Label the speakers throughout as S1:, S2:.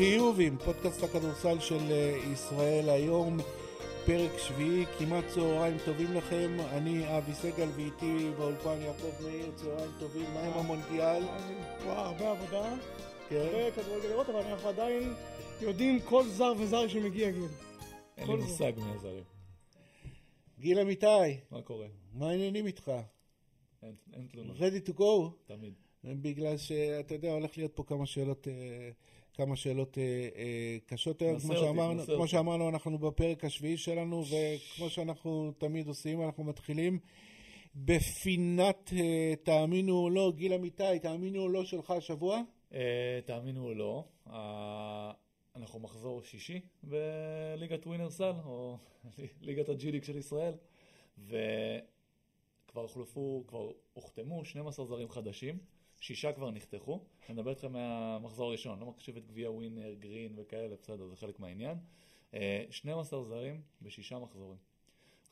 S1: חיובים, פודקאסט הכדורסל של אה, ישראל היום, פרק שביעי, כמעט צהריים טובים לכם, אני אבי סגל ואיתי באולפן יעקב מאיר, צהריים טובים, מה עם המונדיאל?
S2: וואו, הרבה עבודה,
S1: כן,
S2: הרבה כדורגל לראות, אבל אנחנו עדיין יודעים כל זר וזר שמגיע גיל.
S3: אין לי. מושג מי הזרים.
S1: גיל אמיתי,
S3: מה קורה?
S1: מה העניינים איתך?
S3: אין תלונות,
S1: ready to go?
S3: תמיד.
S1: בגלל שאתה יודע, הולך להיות פה כמה שאלות, אה, כמה שאלות אה, אה, קשות היום. כמו
S3: אותי,
S1: שאמרנו,
S3: נסה
S1: כמו
S3: אותי.
S1: שאמרנו, אנחנו בפרק השביעי שלנו, וכמו שאנחנו תמיד עושים, אנחנו מתחילים בפינת אה, תאמינו או לא, גיל אמיתי, תאמינו או לא שלך השבוע?
S3: אה, תאמינו או לא, אה, אנחנו מחזור שישי בליגת ווינרסל, או ליגת הג'יליק של ישראל, וכבר הוחלפו, כבר הוחתמו 12 זרים חדשים, שישה כבר נחתכו. אני מדבר איתכם מהמחזור הראשון, לא מחשיב את גביע ווינר, גרין וכאלה, בסדר, זה חלק מהעניין. אה, 12 זרים בשישה מחזורים.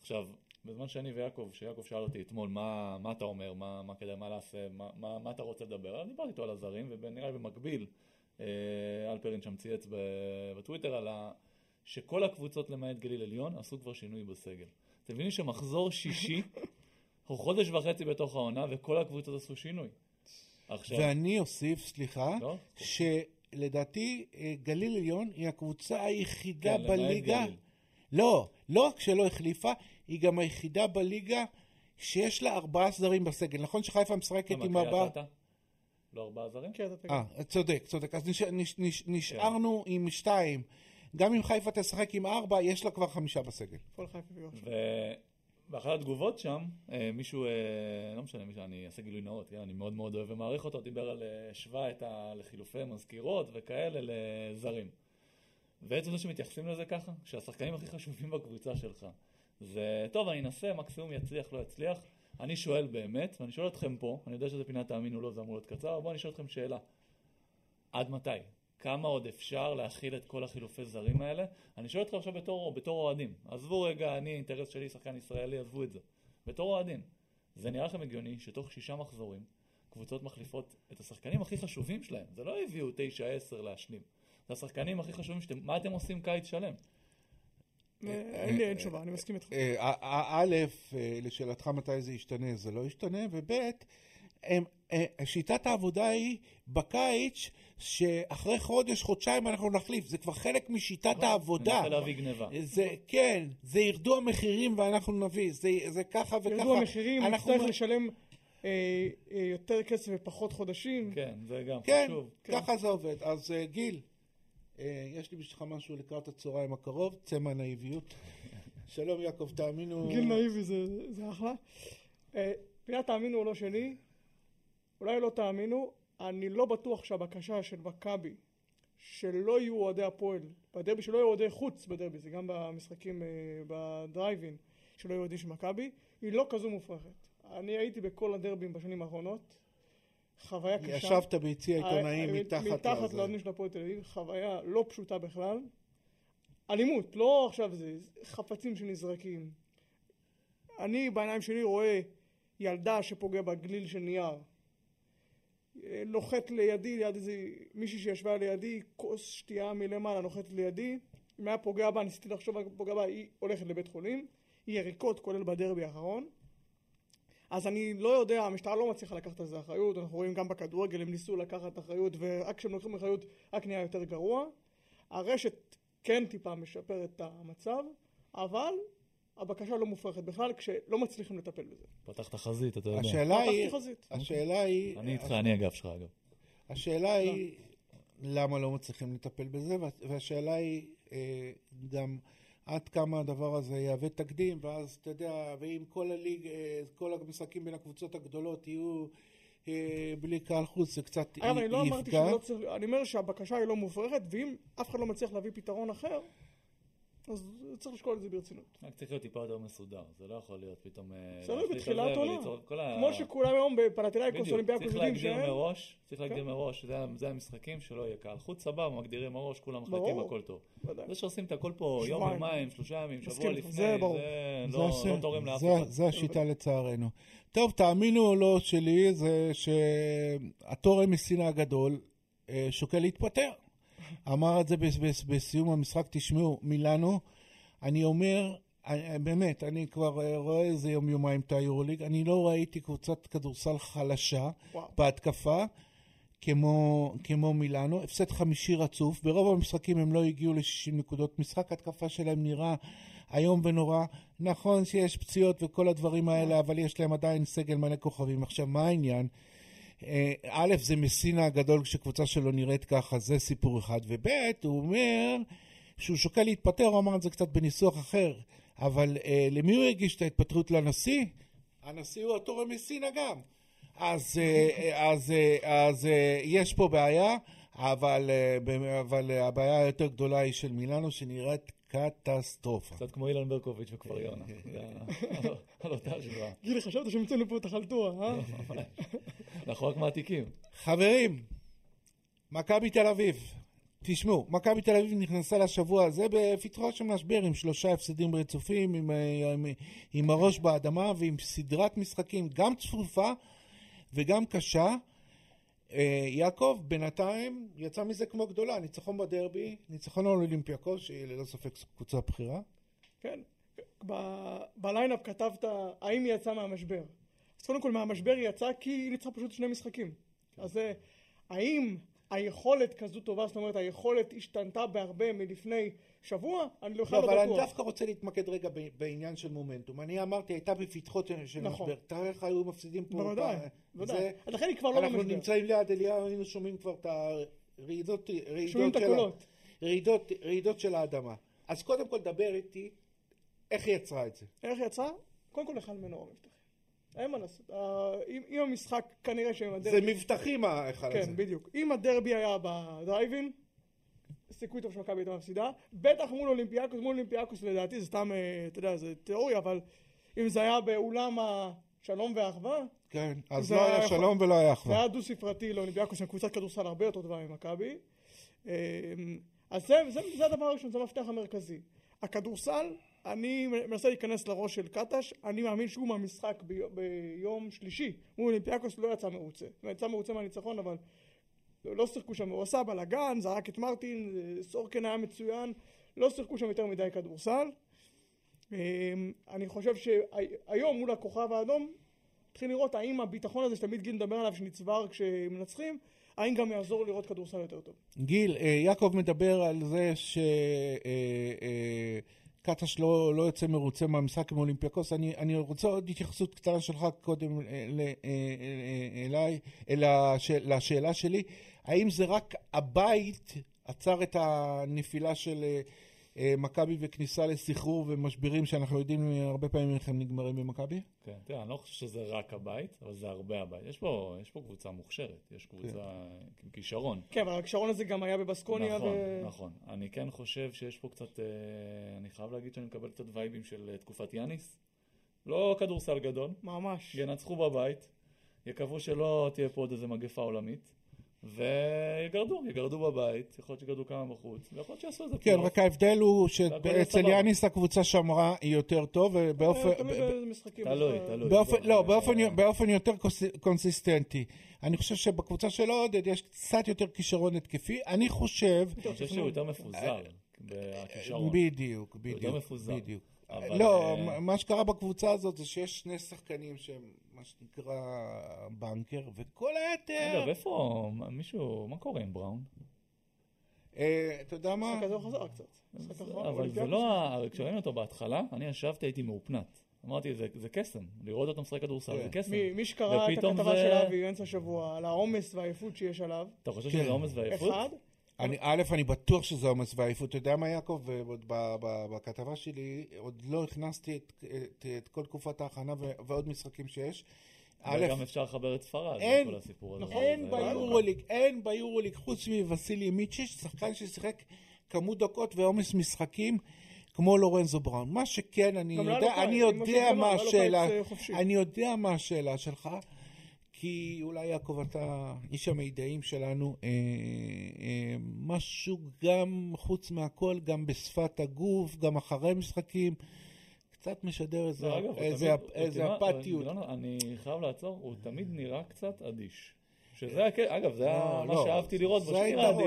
S3: עכשיו, בזמן שאני ויעקב, שיעקב שאל אותי אתמול מה, מה אתה אומר, מה, מה כדאי, מה לעשה, מה, מה, מה אתה רוצה לדבר, אז דיברתי איתו על הזרים, ונראה לי במקביל, אה, אלפרין שם צייץ בטוויטר על ה... שכל הקבוצות למעט גליל עליון עשו כבר שינוי בסגל. אתם מבינים שמחזור שישי הוא חודש וחצי בתוך העונה, וכל הקבוצות עשו שינוי. עכשיו,
S1: ואני אוסיף, סליחה,
S3: לא?
S1: שלדעתי אה, גליל עליון היא הקבוצה היחידה
S3: כן,
S1: בליגה. לא, לא רק שלא החליפה, היא גם היחידה בליגה שיש לה ארבעה זרים בסגל. נכון שחיפה משחקת עם ארבעה?
S3: לא ארבעה זרים?
S2: כן, אתה תגיד.
S1: אה, צודק, צודק. אז נש... נש... נש...
S3: כן.
S1: נשארנו עם שתיים. גם אם חיפה תשחק עם ארבע, יש לה כבר חמישה בסגל.
S2: הפועל
S3: ובאחת התגובות שם, אה, מישהו, אה, לא משנה, מישהו, אני אעשה גילוי נאות, כן? אני מאוד מאוד אוהב ומעריך אותו, דיבר על אה, השווה את ה... לחילופי מזכירות וכאלה לזרים. ועצם זה שמתייחסים לזה ככה, שהשחקנים הכי חשובים בקבוצה שלך, זה טוב, אני אנסה, מקסימום יצליח, לא יצליח. אני שואל באמת, ואני שואל אתכם פה, אני יודע שזה פינת תאמינו לא, זה אמור להיות קצר, אבל בואו אני אשאל אתכם שאלה. עד מתי? כמה עוד אפשר להכיל את כל החילופי זרים האלה? אני שואל אתכם עכשיו בתור, בתור אוהדים. עזבו רגע, אני, אינטרס שלי, שחקן ישראלי, עזבו את זה. בתור אוהדים. זה נראה לכם הגיוני שתוך שישה מחזורים, קבוצות מחליפות את השחקנים הכי חשובים שלהם. זה לא הביאו תשע עשר להשלים. זה השחקנים הכי חשובים שאתם, מה אתם עושים קיץ שלם?
S2: אה, אין לי אין תשובה, אני מסכים איתך.
S1: אה, א- א- אה, לשאלתך מתי זה ישתנה, זה לא ישתנה, וב', הם- אה, שיטת העבודה היא בקיץ, שאחרי חודש, חודשיים אנחנו נחליף, זה כבר חלק משיטת העבודה.
S3: אני מנסה להביא גניבה.
S1: זה, כן, זה ירדו המחירים ואנחנו נביא, זה, זה ככה וככה.
S2: ירדו המחירים,
S1: אנחנו-
S2: נצטרך לשלם אה, אה, יותר כסף ופחות חודשים.
S3: כן, זה גם
S1: כן,
S3: חשוב.
S1: ככה זה עובד. אז אה, גיל, אה, יש לי בשבילך משהו לקראת הצהריים הקרוב, צא מהנאיביות. שלום יעקב, תאמינו...
S2: גיל נאיבי זה זה אחלה. אה, פינת תאמינו או לא שלי, אולי לא תאמינו, אני לא בטוח שהבקשה של מכבי שלא יהיו אוהדי הפועל בדרבי, שלא יהיו אוהדי חוץ בדרבי, זה גם במשחקים אה, בדרייבין, שלא יהיו אוהדים של מכבי, היא לא כזו מופרכת. אני הייתי בכל הדרבים בשנים האחרונות, חוויה קשה.
S1: ישבת ביציע עיתונאים
S2: אה,
S1: מתחת
S2: מתחת
S1: לזה.
S2: לאוהדים של הפועל תל אביב, חוויה לא פשוטה בכלל. אלימות, לא עכשיו זה, חפצים שנזרקים. אני בעיניים שלי רואה ילדה שפוגע בגליל של נייר. אה, נוחת לידי, ליד איזה מישהי שישבה לידי, כוס שתייה מלמעלה נוחת לידי. אם היה פוגע בה, ניסיתי לחשוב על פוגע בה, היא הולכת לבית חולים. היא יריקות, כולל בדרבי האחרון. אז אני לא יודע, המשטרה לא מצליחה לקחת על זה אחריות, אנחנו רואים גם בכדורגל, הם ניסו לקחת אחריות, ורק כשהם לוקחים אחריות, רק נהיה יותר גרוע. הרשת כן טיפה משפרת את המצב, אבל הבקשה לא מופרכת בכלל, כשלא מצליחים לטפל בזה.
S3: פתחת חזית, אתה יודע.
S1: השאלה
S2: פתחתי
S1: היא,
S2: חזית.
S1: השאלה היא,
S3: אני איתך, אני הגב שלך אגב.
S1: השאלה היא למה לא מצליחים לטפל בזה, וה- והשאלה היא אה, גם עד כמה הדבר הזה יהווה תקדים, ואז אתה יודע, ואם כל הליג, אה, כל המשחקים בין הקבוצות הגדולות יהיו אה, בלי קהל חוץ, זה קצת
S2: אגב, אני לא
S1: יפגע.
S2: אמרתי שלא צריך, אני אומר שהבקשה היא לא מופרכת, ואם אף אחד לא מצליח להביא פתרון אחר, אז צריך לשקול את זה ברצינות.
S3: רק צריך להיות טיפה יותר מסודר, זה לא יכול להיות פתאום... אה,
S2: בסדר, בתחילת
S3: ה-
S2: כמו שכולם היום בפלטינאיקוס,
S3: בדיוק,
S2: אולימפיאקוס
S3: צריך
S2: יודעים
S3: להגדיר
S2: שהם...
S3: מראש, צריך להגדיר
S2: כן.
S3: מראש, זה- זה המשחקים שלא יהיה קהל. חוץ סבבה, מגדירים מראש, כולם מחליטים,
S2: ברור.
S3: הכל טוב. זה שעושים את הכל פה יום. יומיים, שלושה ימים, שבוע לפני,
S2: זה
S3: לא לא תורם לאף אחד.
S1: זה השיטה לצערנו. טוב, תאמינו או לא שלי, זה שהתורם מסין הגדול אה, שוקל להתפטר. אמר את זה בס- בס- בסיום המשחק, תשמעו, מילאנו, אני אומר, אני- באמת, אני כבר אה, רואה איזה יום-יומיים את היורוליג, אני לא ראיתי קבוצת כדורסל חלשה
S2: וואו.
S1: בהתקפה. כמו, כמו מילאנו, הפסד חמישי רצוף, ברוב המשחקים הם לא הגיעו ל-60 נקודות, משחק התקפה שלהם נראה איום ונורא, נכון שיש פציעות וכל הדברים האלה, אבל יש להם עדיין סגל מלא כוכבים. עכשיו, מה העניין? אה, א', זה מסינה הגדול כשקבוצה שלו נראית ככה, זה סיפור אחד, וב', הוא אומר שהוא שוקל להתפטר, הוא אמר את זה קצת בניסוח אחר, אבל אה, למי הוא הגיש את ההתפטרות לנשיא? הנשיא הוא אותו מסינה גם. אז, אה, אז, אה, אז אה, יש פה בעיה, אבל, אה, אבל הבעיה היותר גדולה היא של מילאנו, שנראית קטסטרופה.
S3: קצת כמו אילן ברקוביץ' וכפר יונה. על אותה השוואה.
S2: גילי, חשבת שהמצאנו פה את החלטורה, אה?
S3: אנחנו רק מעתיקים.
S1: חברים, מכבי תל אביב, תשמעו, מכבי תל אביב נכנסה לשבוע הזה בפתחו של משבר עם שלושה הפסדים רצופים, עם, אה, עם, עם הראש באדמה ועם סדרת משחקים גם צפופה וגם קשה. אה, יעקב בינתיים יצא מזה כמו גדולה, ניצחון בדרבי, ניצחון על אולימפיאקוס, שהיא ללא ספק קבוצה בכירה.
S2: כן. ב- בליינאפ כתבת, האם היא יצאה מהמשבר? אז קודם כל, מהמשבר היא יצאה כי היא ניצחה פשוט שני משחקים. אז אה, האם היכולת כזו טובה, זאת אומרת, היכולת השתנתה בהרבה מלפני שבוע? אני
S1: לא,
S2: בכלל
S1: אבל
S2: לא
S1: אני
S2: בטוח.
S1: דווקא רוצה להתמקד רגע בעניין של מומנטום. אני אמרתי, הייתה בפתחו של
S2: נכון.
S1: משבר. תאר לך היו מפסידים פה.
S2: בוודאי, בוודאי. לכן היא כבר לא
S1: אנחנו
S2: במשבר.
S1: נמצאים ליד אליהו, היינו שומעים כבר את הרעידות
S2: שומעים את
S1: של
S2: הקולות.
S1: רעידות- רעידות של האדמה. אז קודם כל דבר איתי, איך היא יצרה את זה?
S2: איך יצא? קודם כל אחד מנורה מבטחים. אין מה לעשות. אם המשחק כנראה שהם
S1: זה
S2: הדרבי...
S1: מבטחים ההיכל הזה.
S2: כן, בדיוק. אם הדרבי היה בדרייבין, סיכוי טוב שמכבי הייתה מפסידה. בטח מול אולימפיאקוס, מול אולימפיאקוס לדעתי זה סתם, אה, אתה יודע, זה תיאוריה, אבל אם זה היה באולם השלום והאחווה,
S1: כן, אז
S2: זה
S1: לא
S2: היה
S1: היה שלום ולא היה
S2: זה
S1: אחווה.
S2: היה דו ספרתי לאולימפיאקוס, הם קבוצת כדורסל הרבה יותר טובה ממכבי. אה, אז זה, זה, זה הדבר הראשון, זה המפתח המרכזי. הכדורסל, אני מנסה להיכנס לראש של קטש, אני מאמין שהוא מהמשחק בי, ביום שלישי. מול אולימפיאקוס לא יצא מרוצה. הוא יצא מרוצה מהניצחון, אבל לא, לא שיחקו שם, הוא עשה בלאגן, זרק את מרטין, אה, סורקן היה מצוין, לא שיחקו שם יותר מדי כדורסל. אה, אני חושב שהיום מול הכוכב האדום, התחיל לראות האם הביטחון הזה שתמיד גיל מדבר עליו שנצבר כשמנצחים, האם גם יעזור לראות כדורסל יותר טוב.
S1: גיל, אה, יעקב מדבר על זה שקטש לא, לא יוצא מרוצה מהמשחק עם אולימפיאקוס. אני, אני רוצה עוד התייחסות קטנה שלך קודם אה, ל- אה, אה, אליי, אל הש- לשאלה שלי. האם זה רק הבית עצר את הנפילה של אה, מכבי וכניסה לסחרור ומשברים שאנחנו יודעים אה, הרבה פעמים איך הם נגמרים במכבי?
S3: כן, תראה, אני לא חושב שזה רק הבית, אבל זה הרבה הבית. יש פה, יש פה קבוצה מוכשרת, יש קבוצה
S1: כן.
S3: עם כישרון.
S2: כן, אבל הכישרון הזה גם היה בבסקוניה.
S3: נכון,
S2: ו...
S3: נכון. אני כן חושב שיש פה קצת, אה, אני חייב להגיד שאני מקבל קצת וייבים של אה, תקופת יאניס. לא כדורסל גדול,
S2: ממש.
S3: ינצחו בבית, יקוו שלא תהיה פה עוד איזה מגפה עולמית, ויגרדו, יגרדו בבית, יכול להיות שיגרדו כמה בחוץ, ויכול להיות שיעשו איזה
S1: כן,
S3: פלייאוף.
S1: רק ההבדל הוא שאצל. יאניס הקבוצה שמרה יותר טוב, ובאופן...
S2: תלוי.
S3: תלוי,
S1: לא,
S3: אה,
S1: באופן, יותר קונסיסטנטי. אני חושב שבקבוצה של עודד יש קצת יותר כישרון התקפי. אני חושב...
S3: אני חושב שהוא יותר מפוזר בכישרון.
S1: בדיוק, בדיוק.
S3: מפוזר.
S1: בדיוק.
S3: אבל,
S1: לא,
S3: אה,
S1: מה שקרה בקבוצה הזאת זה שיש שני שחקנים שהם מה שנקרא בנקר, וכל היתר...
S3: אגב, איפה, מישהו, מה קורה עם בראון?
S1: אה, אתה יודע מה?
S2: המשחק הזה הוא חזר קצת. אחרון,
S3: אבל זה
S2: אולימפיאקוס.
S3: לא, כשראינו אותו בהתחלה, אני ישבתי, הייתי מאופנת. אמרתי, זה, זה קסם, לראות אותו משחק כדורסל,
S1: כן.
S3: זה קסם.
S2: מי- מי שקרא את הכתבה
S3: זה-
S2: של אבי באמצע השבוע על העומס והעייפות שיש עליו,
S3: אתה חושב
S1: כן.
S3: שזה עומס ועייפות?
S2: אחד,
S1: אני, א', אני בטוח שזה עומס ועייפות. אתה יודע מה, יעקב? עוד ב- ב- בכתבה שלי, עוד לא הכנסתי את, את, את כל תקופת ההכנה ו- ועוד משחקים שיש. א',
S3: וגם אפשר לחבר את ספרד,
S1: אין,
S3: כל הסיפור הזה.
S1: אין
S3: זה-
S1: ביורוליג, אין ביורוליג, חוץ מווסילי מיצ'יש, שחקן ששיחק כמות דקות ועומס משחקים כמו לורנזו בראון. מה שכן,
S2: לא
S1: יודע, יודע מה
S2: לא
S1: השאלה. אני יודע מה השאלה שלך, כי אולי יעקב אתה איש המידעים שלנו, אה, אה, משהו גם חוץ מהכל, גם בשפת הגוף, גם אחרי משחקים, קצת משדר איזה,
S3: לא, אגב, הוא
S1: איזה,
S3: תמיד-
S1: איזה אפתיות.
S3: גילון, אני חייב לעצור, הוא תמיד נראה קצת אדיש. שזה, הכ- אגב, זה היה
S1: לא,
S3: מה
S1: לא.
S3: שאהבתי לראות בו,
S1: זה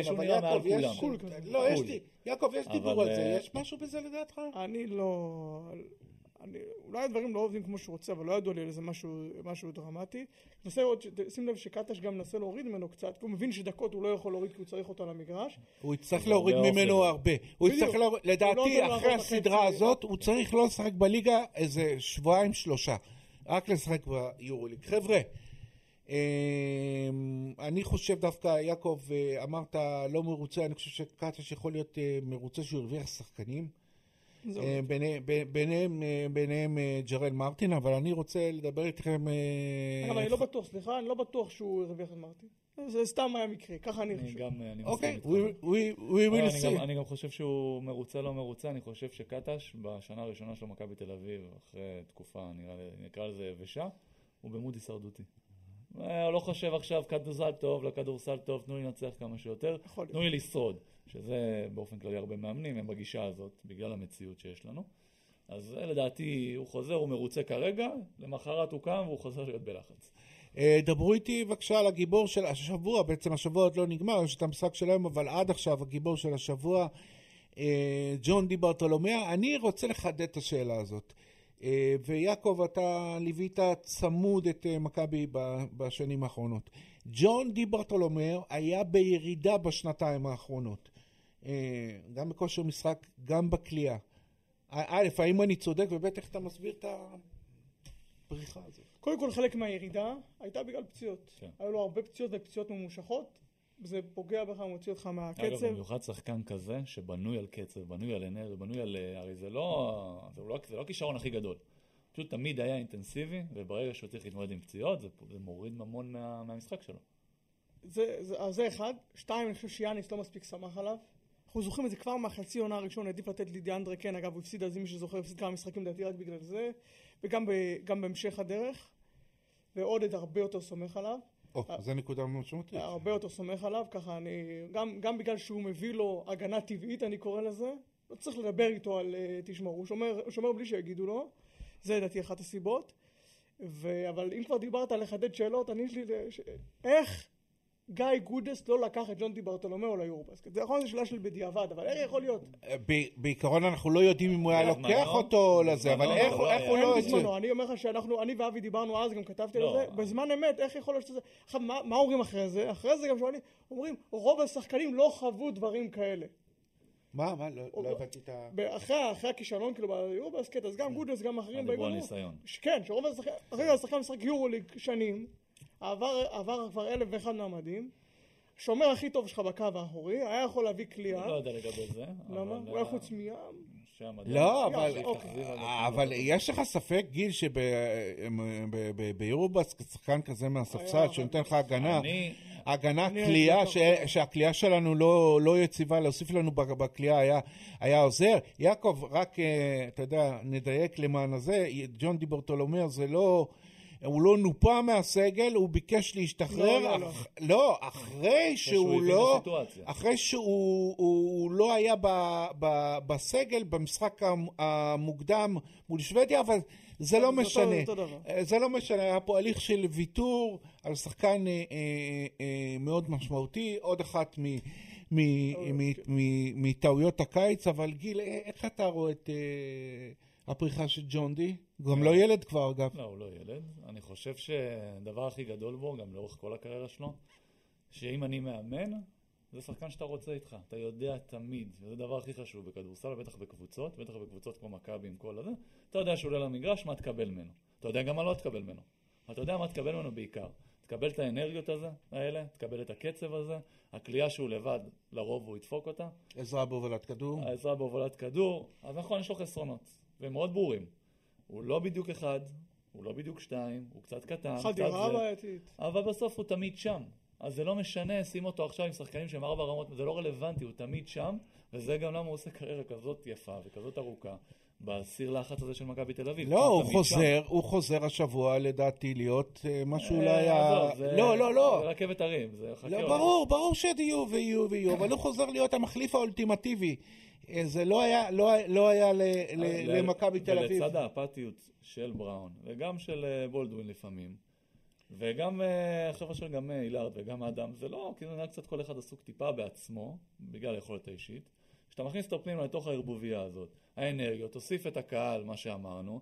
S3: שהוא
S1: אבל
S3: נראה מעל
S1: יעקב, יש-
S3: כולם.
S2: קול.
S1: לא, יש. לי, יעקב, יש דיבור על זה,
S3: אה,
S1: יש משהו בזה לדעתך?
S2: אני לא... אני, אולי הדברים לא עובדים כמו שהוא רוצה, אבל לא ידוע לי על איזה משהו, משהו דרמטי. לראות, ש- שים לב שקטש גם מנסה להוריד ממנו קצת, כי הוא מבין שדקות הוא לא יכול להוריד כי הוא צריך אותו על המגרש.
S1: הוא יצטרך להוריד
S3: הרבה
S1: ממנו
S3: אוכל.
S1: הרבה. הוא. יצטרך להוריד,
S2: לא
S1: לדעתי,
S2: לו
S1: אחרי. הסדרה הזאת, הוא צריך לא לשחק בליגה איזה שבועיים, שלושה. רק לשחק ביורוליג. חבר'ה, אמ, אני חושב דווקא, יעקב, אה, אמרת לא מרוצה, אני חושב שקטש יכול להיות אה, מרוצה שהוא הרוויח שחקנים. אה, ביניהם, אה, ביניהם אה, ג'רל מרטין, אבל אני רוצה לדבר איתכם...
S2: אבל אני לא בטוח, סליחה, אני לא בטוח שהוא הרוויח את מרטין. זה סתם היה מקרה, ככה אני חושב.
S3: גם, אני מסכים
S1: אוקיי,
S3: איתך.
S1: we- we- we will
S3: אני גם-
S1: see.
S3: אני גם חושב שהוא מרוצה לא מרוצה, אני חושב שקטש בשנה הראשונה שלו מכבי תל אביב, אחרי תקופה, נראה לי- נקרא לזה יבשה, הוא במוד הישרדותי. אה, לא חושב עכשיו כדורסל טוב, לכדורסל טוב, תנו לי לנצח כמה שיותר. תנו לי לשרוד, שזה באופן כללי הרבה מאמנים, הם בגישה הזאת, בגלל המציאות שיש לנו. אז זה לדעתי, הוא חוזר, הוא מרוצה כרגע, למחרת הוא קם והוא חוזר להיות בלחץ.
S1: אה, דברו איתי בבקשה על הגיבור של השבוע, בעצם השבוע עוד לא נגמר, יש את המשחק של היום, אבל עד עכשיו הגיבור של השבוע, אה, ג'ון די ברטולומיה. אני רוצה לחדד את השאלה הזאת. אה, ויעקב, אתה ליווית צמוד את אה, מכבי בשנים האחרונות. ג'ון די ברטולומיה היה בירידה בשנתיים האחרונות. אה, גם בכושר משחק, גם בכלייה. א', האם אני צודק, וב', איך אתה מסביר את הבריחה הזאת?
S2: קודם כל חלק מהירידה הייתה בגלל פציעות.
S3: כן.
S2: היו לו הרבה פציעות ופציעות ממושכות. זה פוגע בך, מוציא אותך
S3: אגב,
S2: מהקצב.
S3: במיוחד שחקן כזה, שבנוי על קצב, בנוי על אנרגיה, בנוי על... אה, הרי זה לא... זה לא, זה לא הכישרון הכי גדול. פשוט תמיד היה אינטנסיבי, וברגע שהוא צריך להתמודד עם פציעות, זה, זה מוריד ממון מה, מהמשחק שלו.
S2: זה, זה, אז זה אחד. שתיים, אני חושב שיאניס לא מספיק שמח עליו. אנחנו זוכרים את זה כבר מהחצי עונה הראשון, העדיף לתת לידיאנדרה כן, אגב, הוא הפסיד אז, מי שזוכר, הפסיד כמה משחקים לדעתי רק בגלל זה, וגם ב, בהמשך הדרך. ועודד הרבה יותר סומך עליו.
S1: או, זו נקודה משמעותית.
S2: הרבה יותר סומך עליו, ככה אני... גם, גם בגלל שהוא מביא לו הגנה טבעית, אני קורא לזה. לא צריך לדבר איתו על uh, תשמור, הוא שומר, הוא שומר בלי שיגידו לו. זה לדעתי אחת הסיבות. ו... אבל אם כבר דיברת על לחדד שאלות, אני יש לי... ש... איך גיא גודס לא לקח את ג'ון די ברטולומיאו ליורבסקט? זה נכון, זו שאלה שלי בדיעבד, אבל איך יכול להיות?
S1: ב- בעיקרון אנחנו לא יודעים אם הוא היה
S3: בזמנו-
S1: לוקח אותו לזה, אבל איך הוא-
S3: לא
S1: איך. הוא לא...
S2: בזמנו, אני אומר לך שאנחנו, אני ואבי דיברנו אז, גם כתבתי על
S3: לא.
S2: זה, בזמן אמת, איך יכול להיות שזה... עכשיו, מה, אומרים אחרי זה? אחרי זה גם שואלים, אומרים, רוב השחקנים לא חוו דברים כאלה.
S1: מה, מה, לא לא הבנתי את ה...
S2: אחרי, הכישלון, כאילו, ביורבסקט, אז גם גודס, גם אחרים
S3: דיברו על ניסיון.
S2: כן, שרוב השחקנים, משחק יורוליג שנים, עבר, עבר כבר אלף ואחד מעמדים, שומר הכי טוב שלך בקו האחורי, היה יכול להביא קליעה,
S3: לא יודע לגבי זה.
S2: למה?
S3: אבל,
S2: הוא היה
S3: אה,
S2: חוץ מים,
S1: לא, אבל,
S2: אוקיי.
S1: אבל יש לך ספק, גיל, שביורובסק שחקן כזה מהספסל,
S2: היה-
S1: שנותן לך הגנה, הגנה
S2: אני
S1: כליאה,
S2: הייתי
S1: ש- שהכליאה שלנו לא, לא יציבה, להוסיף לנו ב- בכליאה היה, היה עוזר. יעקב, רק, אה, אתה יודע, נדייק למען הזה, ג'ון דיברטולומר זה לא... הוא לא נופה מהסגל, הוא ביקש להשתחרר,
S2: לא, לא,
S1: אח, לא, אחרי
S3: שהוא
S1: לא. אחרי שהוא הוא, לא היה ב, ב, בסגל במשחק המ- המוקדם מול שוודיה, אבל זה לא משנה. זה לא משנה, היה פה הליך של ויתור על שחקן אה, אה, אה, מאוד משמעותי, עוד אחת מ... מ- מטעויות הקיץ, אבל גיל, אה, איך אתה רואה את אה, הפריחה של ג'ון די? גם לא ילד כבר, אגב.
S3: לא, הוא לא ילד. אני חושב שהדבר הכי גדול בו, גם לאורך כל הקריירה שלו, שאם אני מאמן, זה שחקן שאתה רוצה איתך. אתה יודע תמיד, וזה הדבר הכי חשוב בכדורסל, בטח בקבוצות, בטח בקבוצות כמו מכבי עם כל הזה, אתה יודע שהוא עולה למגרש, מה תקבל ממנו. אתה יודע גם מה לא תקבל ממנו. אבל אתה יודע מה תקבל ממנו בעיקר. תקבל את האנרגיות הזה, האלה, תקבל את הקצב הזה, הכלייה שהוא לבד, לרוב הוא ידפוק אותה,
S1: עזרה בהובלת כדור.
S3: העזרה בהובלת כדור, אז נכון, יש לו חסרונות, והם מאוד ברורים. הוא לא בדיוק אחד, הוא לא בדיוק שתיים, הוא קצת קטן, קצת
S2: חדירה
S3: זה,
S2: בעייתית.
S3: אבל בסוף הוא תמיד שם. אז זה לא משנה, שים אותו עכשיו עם שחקנים שהם ארבע רמות, זה לא רלוונטי, הוא תמיד שם, וזה גם למה הוא עושה קריירה כזאת יפה וכזאת ארוכה, בסיר לחץ הזה של מכבי תל אביב.
S1: לא, הוא חוזר, הוא חוזר השבוע לדעתי להיות אה, מה
S3: שם.
S1: שאולי
S3: אה,
S1: היה... לא, לא, לא.
S3: זה רכבת הרים, זה חכה.
S1: לא. ברור, ברור שיהיו ויהיו ויהיו, אבל הוא חוזר להיות המחליף האולטימטיבי. אה, זה לא היה, לא, לא היה ל- ל-
S3: ל-
S1: למכבי תל אביב.
S3: ולצד האפתיות של בראון, וגם של אה, בולדווין לפעמים, וגם אה, החבר'ה של גם הילארד וגם האדם, זה לא, כאילו נראה קצת כל אחד עסוק טיפה בעצמו, בגלל היכולת האישית. כשאתה מכניס אותו פנימה לתוך הערבוביה הזאת, האנרגיות, תוסיף את הקהל, מה שאמרנו,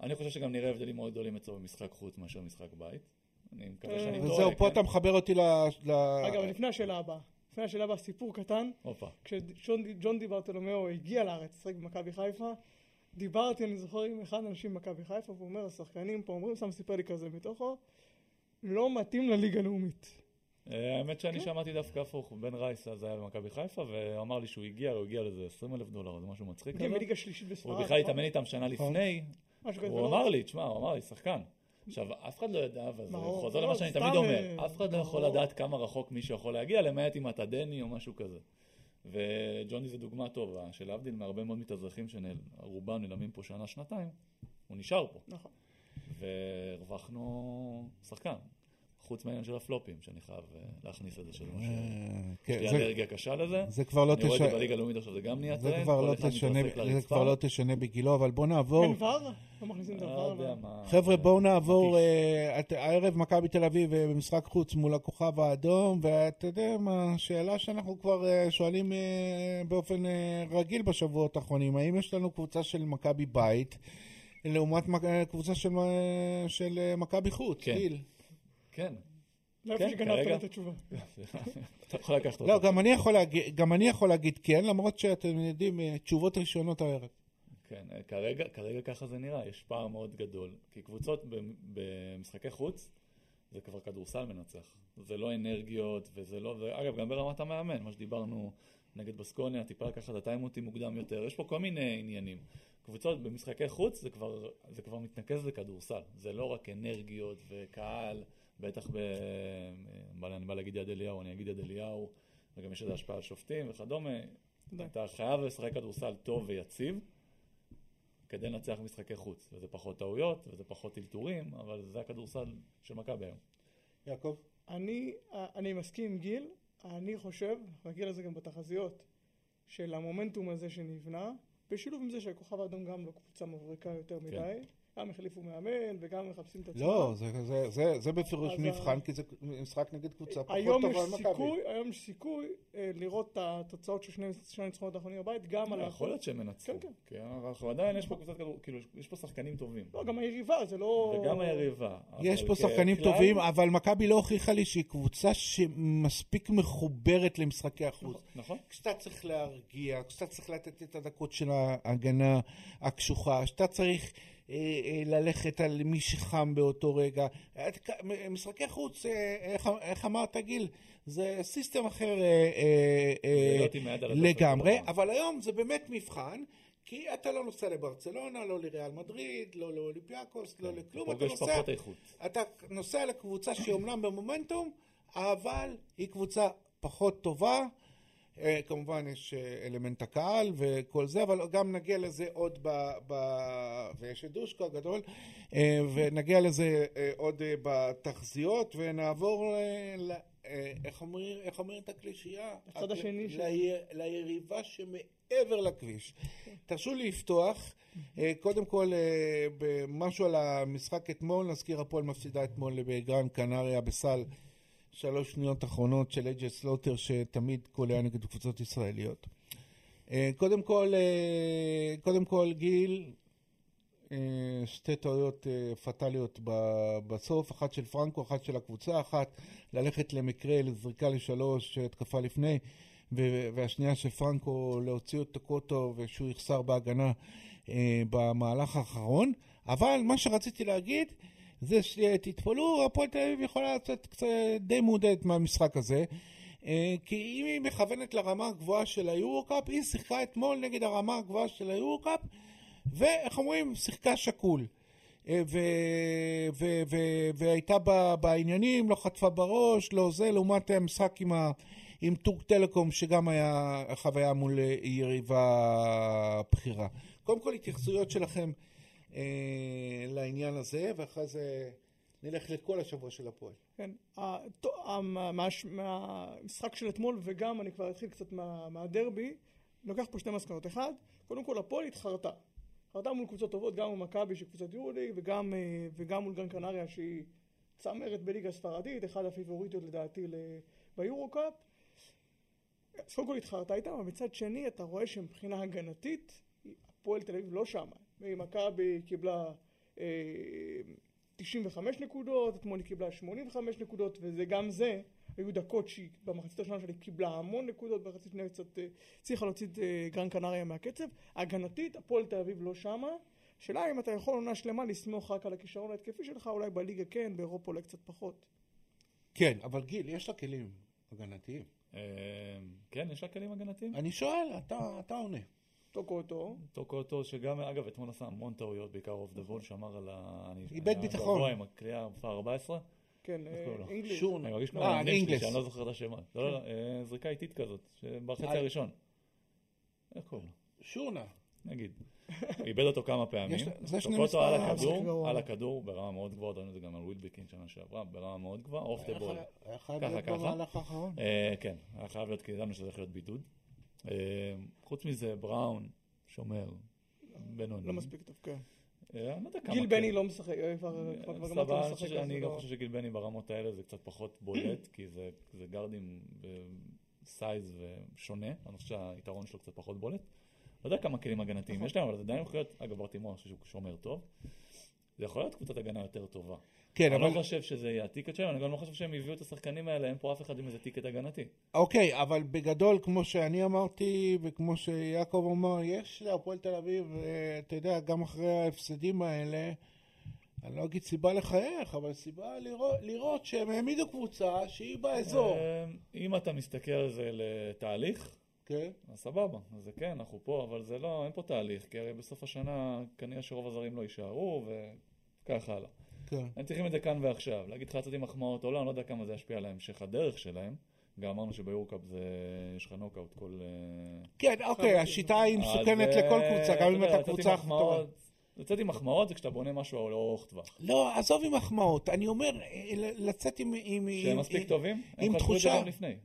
S3: אני חושב שגם נראה הבדלים מאוד גדולים אצלו במשחק חוץ מאשר משחק בית. אני מקווה שאני טועה.
S1: וזהו, פה
S3: כן?
S1: אתה מחבר אותי ל... ל-
S2: אגב, לפני השאלה הבאה. לפני השאלה הבאה, סיפור קטן. כשג'ון דיברטולומיאו הגיע לארץ לשחק במכבי חיפה, דיברתי, אני זוכר, עם אחד האנשים במכבי חיפה, והוא אומר, השחקנים פה אומרים, סתם סיפר לי כזה מתוכו, לא מתאים לליגה הלאומית.
S3: אה, האמת
S2: כן.
S3: שאני שמעתי דווקא הפוך, בן רייס אז היה במכבי חיפה, והוא אמר לי שהוא הגיע, הוא הגיע לזה 20 אלף דולר, זה משהו מצחיק
S2: הגיע
S3: כזה.
S2: מליגה שלישית בספרד.
S3: הוא בכלל
S2: נכון?
S3: התאמן איתם שנה לפני,
S2: משהו כזה,
S3: הוא
S2: לא?
S3: אמר לי, תשמע, הוא אמר לי, שחקן. עכשיו, אף אחד לא ידע, וזה חוזר למה שאני תמיד אומר,
S2: אה,
S3: אף אחד לא יכול. לדעת כמה רחוק מישהו יכול להגיע, למעט אם אתה דני או משהו כזה. וג'וני זה דוגמה טובה, שלהבדיל מהרבה מאוד מתאזרחים שרובם נעלמים פה שנה, שנתיים, הוא נשאר פה.
S2: נכון.
S3: והרווחנו שחקן. חוץ מהעניין של הפלופים, שאני חייב אה, להכניס את זה, שזה משהו...
S1: אה,
S3: יש
S1: כן,
S3: לי
S1: זה-
S3: אלרגיה קשה לזה.
S1: זה כבר לא
S3: אני רואה את
S1: תשנה,
S3: זה בליגה הלאומית עכשיו, זה גם נהיה
S1: זה
S3: טרנד.
S1: לא תשנה, זה. כבר לא תשנה בגילו, אבל בוא נעבור.
S2: אין ור? לא מכניסים את
S3: לא
S2: הוור?
S1: חבר'ה, בואו נעבור. אה, הערב מכבי תל אביב אה, במשחק חוץ מול הכוכב האדום, ואתה יודע מה, השאלה שאנחנו כבר אה, שואלים אה, באופן אה, רגיל בשבועות האחרונים, האם יש לנו קבוצה של מכבי בית לעומת אה, קבוצה של, אה, של אה, מכבי חוץ,
S3: כן.
S1: גיל?
S3: כן.
S2: לא
S3: כן,
S2: שגנבת
S3: כרגע.
S2: לי את התשובה.
S3: אתה יכול לקחת
S1: לא. גם אני יכול להגיד- גם אני יכול להגיד כן, למרות שאתם יודעים, אה, תשובות ראשונות הערב.
S3: כן, אה, כרגע, כרגע ככה זה נראה, יש פער מאוד גדול. כי קבוצות ב- במשחקי חוץ, זה כבר כדורסל מנצח. זה לא אנרגיות, וזה לא... זה, אגב, גם ברמת המאמן, מה שדיברנו נגד בסקוניה, טיפה לקחת את הטיימוטים מוקדם יותר, יש פה כל מיני עניינים. קבוצות במשחקי חוץ, זה כבר, זה כבר מתנקז לכדורסל. זה לא רק אנרגיות וקהל, בטח ב... אני בא להגיד יד אליהו, אני אגיד יד אליהו, וגם יש לזה השפעה על שופטים וכדומה. אתה חייב לשחק כדורסל טוב ויציב. כדי לנצח משחקי חוץ, וזה פחות טעויות, וזה פחות אלתורים, אבל זה הכדורסל של מכבי היום.
S1: יעקב?
S2: אני, אני מסכים עם גיל, אני חושב, נגיע לזה גם בתחזיות, של המומנטום הזה שנבנה, בשילוב עם זה שהכוכב האדום גם לא קבוצה מבריקה יותר מדי, גם החליפו מאמן וגם מחפשים את עצמם.
S1: לא, זה- זה- זה- זה בפירוש מבחן, כי זה משחק נגד קבוצה פחות טובה ממכבי.
S2: היום יש סיכוי אה, לראות את התוצאות של שני הניצחונות האחרונים בבית, גם על
S3: יכול להיות שהם ינצחו.
S2: כן, כן.
S3: כי אנחנו עדיין, יש פה קבוצת כדור, כאילו, יש פה שחקנים טובים.
S2: לא, גם היריבה, זה לא...
S3: וגם היריבה.
S1: יש פה שחקנים
S3: ככלל,
S1: טובים, אבל מכבי לא הוכיחה לי שהיא קבוצה שמספיק מחוברת למשחקי החוץ.
S3: נכון.
S1: כשאתה צריך להרגיע, כשאתה צריך לתת את הדקות של ההגנה הקשוחה, כשאתה צריך ללכת על מי שחם באותו רגע. משחקי חוץ, אה, איך, אמרת גיל? זה סיסטם אחר אה, אה, אה, לגמרי. אבל היום זה באמת מבחן. כי אתה לא נוסע לברצלונה, לא לריאל מדריד, לא לאולימפיאקוס, לא לכלום, אתה נוסע. אתה נוסע לקבוצה שהיא אומנם במומנטום, אבל היא קבוצה פחות טובה. אה, כמובן יש אה, אלמנט הקהל וכל זה, אבל גם נגיע לזה עוד ב... ב... ויש את דושקו הגדול, אה, ונגיע לזה עוד בתחזיות, ונעבור ל... איך אומרים, איך אומרים את הקלישייה?
S2: הצד השני של-
S1: ל... ליריבה שמעבר לכביש. תרשו לי לפתוח, קודם כל במשהו על המשחק אתמול, נזכיר הפועל מפסידה אתמול בגרן קנריה בסל שלוש שניות אחרונות של אג'ה סלוטר שתמיד קולע נגד קבוצות ישראליות. אה, קודם כל, אה, קודם כל גיל, אה, שתי טעויות פטאליות בסוף, אחת של פרנקו, אחת של הקבוצה, אחת ללכת למקרה, לזריקה לשלוש, התקפה לפני, והשנייה של פרנקו להוציא את קוטו ושהוא יחסר בהגנה במהלך האחרון. אבל מה שרציתי להגיד זה שתתפלאו, הפועל תל אביב יכולה לצאת קצת די מעודדת מהמשחק הזה. אה, כי אם היא מכוונת לרמה הגבוהה של היורו-קאפ, היא שיחקה אתמול נגד הרמה הגבוהה של היורו-קאפ, ואיך אומרים, שיחקה שקול. אה, ו- ו- ו- והייתה ב- בעניינים, לא חטפה בראש, לא זה, לעומת המשחק עם, ה- עם טורק טלקום, שגם היה חוויה מול אה, יריבה בכירה. קודם כל, התייחסויות שלכם אה, לעניין הזה, ואחרי זה נלך לכל השבוע של הפועל.
S2: כן, ה- טו- המ- מהש- מהמשחק של אתמול וגם אני כבר אתחיל קצת מה- מהדרבי, לוקח פה שתי מסקנות. אחד, קודם כל הפועל התחרתה. התחרתה מול קבוצות טובות, גם מול מכבי שהיא קבוצת יורוליג וגם, אה, וגם מול גרן קנריה שהיא צמרת בליגה הספרדית, אחד הפיבוריטיות לדעתי ל- ביורו קאפ. אז קודם כל התחרת איתם, אבל מצד שני אתה רואה שמבחינה הגנתית, הפועל תל אביב לא שמה. מכבי קיבלה אה, 95 נקודות, אתמול היא קיבלה 85 נקודות, וזה גם זה, היו דקות שהיא במחצית השנה שלי קיבלה המון נקודות, במחצית שנייה קצת אה, הצליחה להוציא את אה, גרן קנריה מהקצב. הגנתית, הפועל תל אביב לא שמה. השאלה אם אתה יכול עונה שלמה לסמוך רק על הכישרון ההתקפי שלך, אולי בליגה כן, באירופה אולי קצת פחות.
S1: כן, אבל גיל, יש לה כלים הגנתיים.
S3: אה, כן, יש לה כלים הגנתיים?
S1: אני שואל, אתה, אתה עונה.
S2: תוקו אותו.
S3: טוקוטו, שגם, אגב, אתמול עשה המון טעויות, בעיקר אוף דה בול, שמר על ה...
S1: איבד ביטחון.
S3: עם הקליעה מספר 14.
S2: כן, אה? אינגליש.
S1: שור.
S3: אני מרגיש כמו
S1: אה, אינגלס.
S3: שאני לא זוכר את השמות. לא, לא, אה, זריקה איטית כזאת, שבחצי
S1: אה.
S3: הראשון. איך קוראים לו?
S1: שורנה.
S3: נגיד. איבד אותו כמה פעמים. טוקוטו על הכדור. על הכדור, ברמה מאוד גבוהה, ראינו את זה גם על ווילבקין שנה שעברה, ברמה מאוד גבוהה, אוף דה בול.
S1: היה חייב להיות. במהלך האחרון.
S3: כן, היה חייב להיות, כי ידענו שזה הולך להיות בידוד. אה, חוץ מזה, בראון, שומר, בינוני.
S2: לא מספיק טוב, כן.
S3: אה, אני לא יודע כמה...
S2: גיל. בני לא משחק, אה, גמרתי
S3: סבבה, אני גם
S2: לא-
S3: חושב שגיל בני ברמות האלה זה קצת פחות בולט, כי זה זה גארדים בסייז ושונה, אני חושב שהיתרון שלו קצת פחות בולט. לא יודע כמה כלים הגנתיים יש להם, אבל זה עדיין יכול להיות, אגב ברטימור, אני חושב שהוא שומר טוב. זה יכול להיות קבוצת הגנה יותר טובה.
S1: כן,
S3: אני לא
S1: אבל...
S3: חושב שזה יהיה הטיקט שלהם, אני גם לא חושב שהם הביאו את השחקנים האלה, אין פה אף אחד עם איזה טיקט הגנתי.
S1: אוקיי, אבל בגדול, כמו שאני אמרתי, וכמו שיעקב אמר, יש להפועל תל אביב, אה, אתה יודע, גם אחרי ההפסדים האלה, אני לא אגיד סיבה לחייך, אבל סיבה לראות, לראות שהם העמידו קבוצה שהיא באזור.
S3: אה, אם אתה מסתכל על זה לתהליך,
S1: כן?
S3: אז סבבה, זה כן, אנחנו פה, אבל זה לא, אין פה תהליך, כי הרי בסוף השנה כנראה שרוב הזרים לא יישארו, וככה הלאה.
S1: כן.
S3: הם צריכים את זה כאן ועכשיו. להגיד לך לצאת עם מחמאות או לא, אני לא יודע כמה זה ישפיע על המשך הדרך שלהם. גם אמרנו שביורקאפ זה, יש לך נוקאוט כל... אה,
S1: כן, אוקיי, השיטה היא מסוכנת
S3: אז,
S1: לכל
S3: אה,
S1: קבוצה, גם אם אתה קבוצה.
S3: לצאת עם מחמאות זה כשאתה בונה משהו לאורך טווח.
S1: לא, עזוב עם מחמאות, אני אומר, אה, לצאת עם...
S3: שהם מספיק טובים?
S1: עם
S3: הם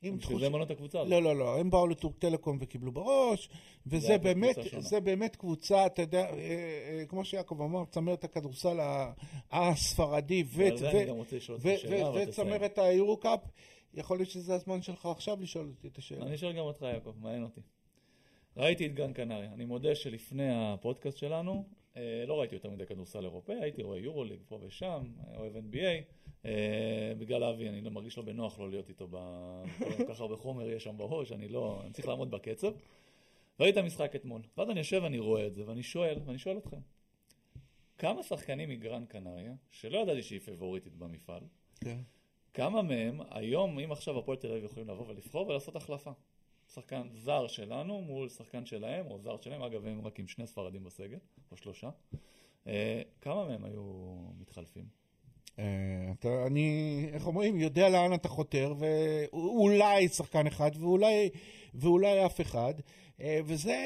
S1: תחושה-. עם
S3: בשביל
S1: תחושה...
S3: זה הם בנו את הקבוצה הזאת.
S1: לא, לא, לא, הם באו לטורק טלקום וקיבלו בראש, וזה באמת. זה באמת קבוצה, אתה יודע, אה, אה, כמו שיעקב אמר, צמרת הכדורסל הספרדי. וצמרת היורו-קאפ, יכול להיות שזה הזמן שלך עכשיו לשאול אותי את השאלה.
S3: אני אשאל גם אותך, יעקב, מעניין אותי. ראיתי את גן קנריה. אני מודה שלפני הפודקאסט שלנו, לא ראיתי יותר מדי כדורסל אירופאי, הייתי רואה יורוליג פה ושם, אה, אוהב NBA. אה, בגלל אבי, אני לא מרגיש לא בנוח לא להיות איתו, כל כך הרבה חומר יש שם בראש, אני לא, אני צריך לעמוד בקצב. ראיתי את המשחק אתמול. ואז אני יושב ואני רואה את זה, ואני שואל, ואני שואל אתכם, כמה שחקנים מגרן קנריה, שלא ידעתי שהיא פבוריטית במפעל,
S1: כן.
S3: כמה מהם, היום, אם עכשיו הפועל תל אביב יכולים לבוא ולבחור ולעשות החלפה. שחקן זר שלנו מול שחקן שלהם, או זר שלהם, אגב, הם רק עם שני ספרדים בסגל, או שלושה. אה, כמה מהם היו מתחלפים?
S1: אה, אתה, אני, איך אומרים, יודע לאן אתה חותר, ואולי שחקן אחד, ואולי, ואולי אף אחד. אה, וזה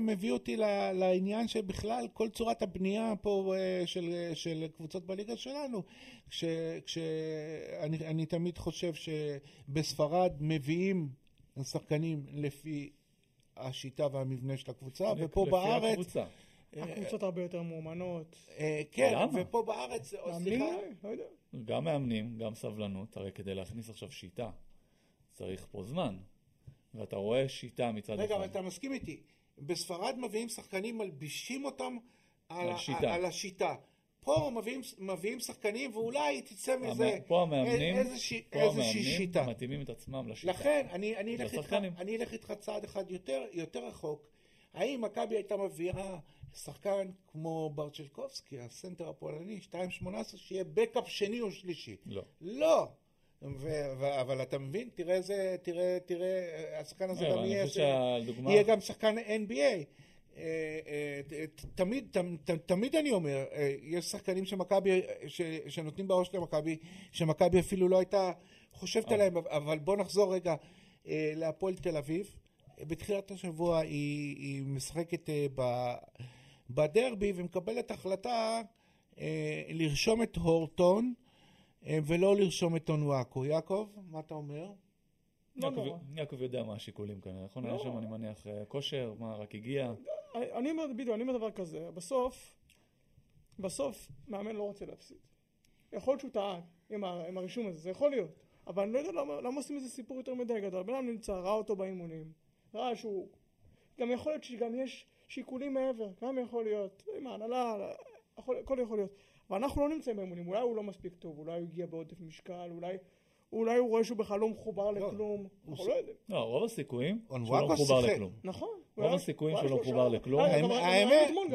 S1: מביא אותי לעניין שבכלל כל צורת הבנייה פה של, של קבוצות בליגה שלנו, כש, כשאני אני תמיד חושב שבספרד מביאים שחקנים לפי השיטה והמבנה של הקבוצה, ופה בארץ,
S3: הקבוצה.
S2: הקבוצות הרבה יותר מאומנות.
S1: אה, כן? ופה בארץ,
S2: מאמנים? לא יודע.
S3: גם מאמנים, גם סבלנות, הרי כדי להכניס עכשיו שיטה, צריך פה זמן. ואתה רואה שיטה מצד
S1: רגע, אבל
S3: אחד.
S1: אתה מסכים איתי. בספרד מביאים שחקנים, מלבישים אותם. על השיטה. פה מביאים, מביאים שחקנים, ואולי תצא מזה
S3: פה המאמנים,
S1: איזושהי,
S3: פה
S1: איזושהי
S3: המאמנים
S1: שיטה.
S3: מתאימים את עצמם לשיטה.
S1: לכן, אני, אני, אלך איתך. אני אלך איתך צעד אחד יותר, יותר רחוק. האם מכבי הייתה מביאה שחקן כמו ברצ'לקובסקי, הסנטר הפולני, 2.18, שיהיה בקאפ שני או שלישי?
S3: לא.
S1: לא. ו- ו- אבל אתה מבין? תראה איזה, תראה, תראה, השחקן הזה
S3: לא,
S1: גם יהיה... יהיה גם שחקן NBA. אה, אה, תמיד, ת- ת- תמיד אני אומר, אה, יש שחקנים שמכבי, שנותנים בראש למכבי, שמכבי אפילו לא הייתה חושבת
S3: אה.
S1: עליהם, אבל בוא נחזור רגע להפועל תל אביב. בתחילת השבוע היא, היא משחקת בדרבי ומקבלת החלטה לרשום את הורטון ולא לרשום את אונואקו. יעקב, מה אתה אומר?
S2: לא
S3: יעקב-. יעקב יודע מה השיקולים כאן, נכון? היה
S2: לא.
S3: שם, אני מניח, כושר, מה, רק הגיע?
S2: אני אומר, בדיוק, אני אומר דבר כזה, בסוף, בסוף, מאמן לא רוצה להפסיד. יכול להיות שהוא טעה עם, הרישום הזה, זה יכול להיות. אבל אני לא יודע למה, למה עושים איזה סיפור יותר מדי גדול. הבן אדם נמצא, ראה אותו באימונים, ראה שהוא... גם יכול להיות שגם יש שיקולים מעבר, גם יכול להיות. עם ההנהלה, הכל יכול להיות. אבל אנחנו לא נמצאים באימונים, אולי הוא לא מספיק טוב, אולי הוא הגיע בעודף משקל, אולי, אולי הוא רואה שהוא בכלל לא מחובר לכלום. אנחנו לא יודעים.
S3: לא, רוב הסיכויים שהוא לא מחובר. לכלום.
S2: נכון.
S3: רוב הסיכויים שהוא לא מחובר לכלום.
S2: אה,
S1: האמת-
S2: ראינו